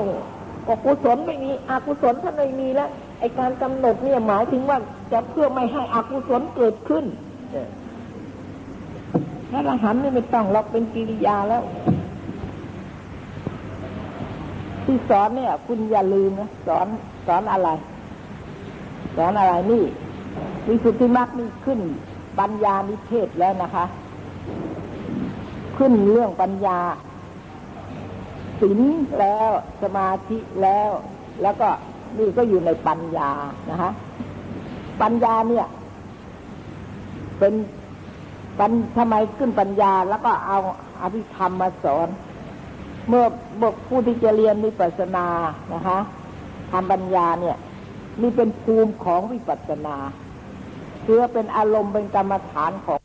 อกุศลไม่มีอกุศลท่านไม่มีแล้วไอการกำหนดเนี่ยหมายถึงว่าจะเพื่อไม่ให้อกุศลเกิดขึ้นพระอรหันต์ไม่ต้องล็อกเป็นกิริยาแล้ว ที่สอนเนี่ย คุณอย่าลืมนะสอนสอนอะไร สอนอะไรนี่วิสุทธิมรรคนี่ขึ้น ปัญญานิเทศแล้วนะคะ ขึ้นเรื่องปัญญาศีลแล้วสมาธิแล้ว แล้วก็นี่ก็อยู่ในปัญญานะคะ ปัญญาเนี่ย เป็นปัญทำไมขึ้นปัญญาแล้วก็เอาอภิธรรมมาสอน เมื่อบกผู้ที่จะเรียนวิปัสสนานะคะทำปัญญาเนี่ยนี่เป็นภูมิของวิปัสสนา เพื่อเป็นอารมณ์เป็นกรรมฐานของ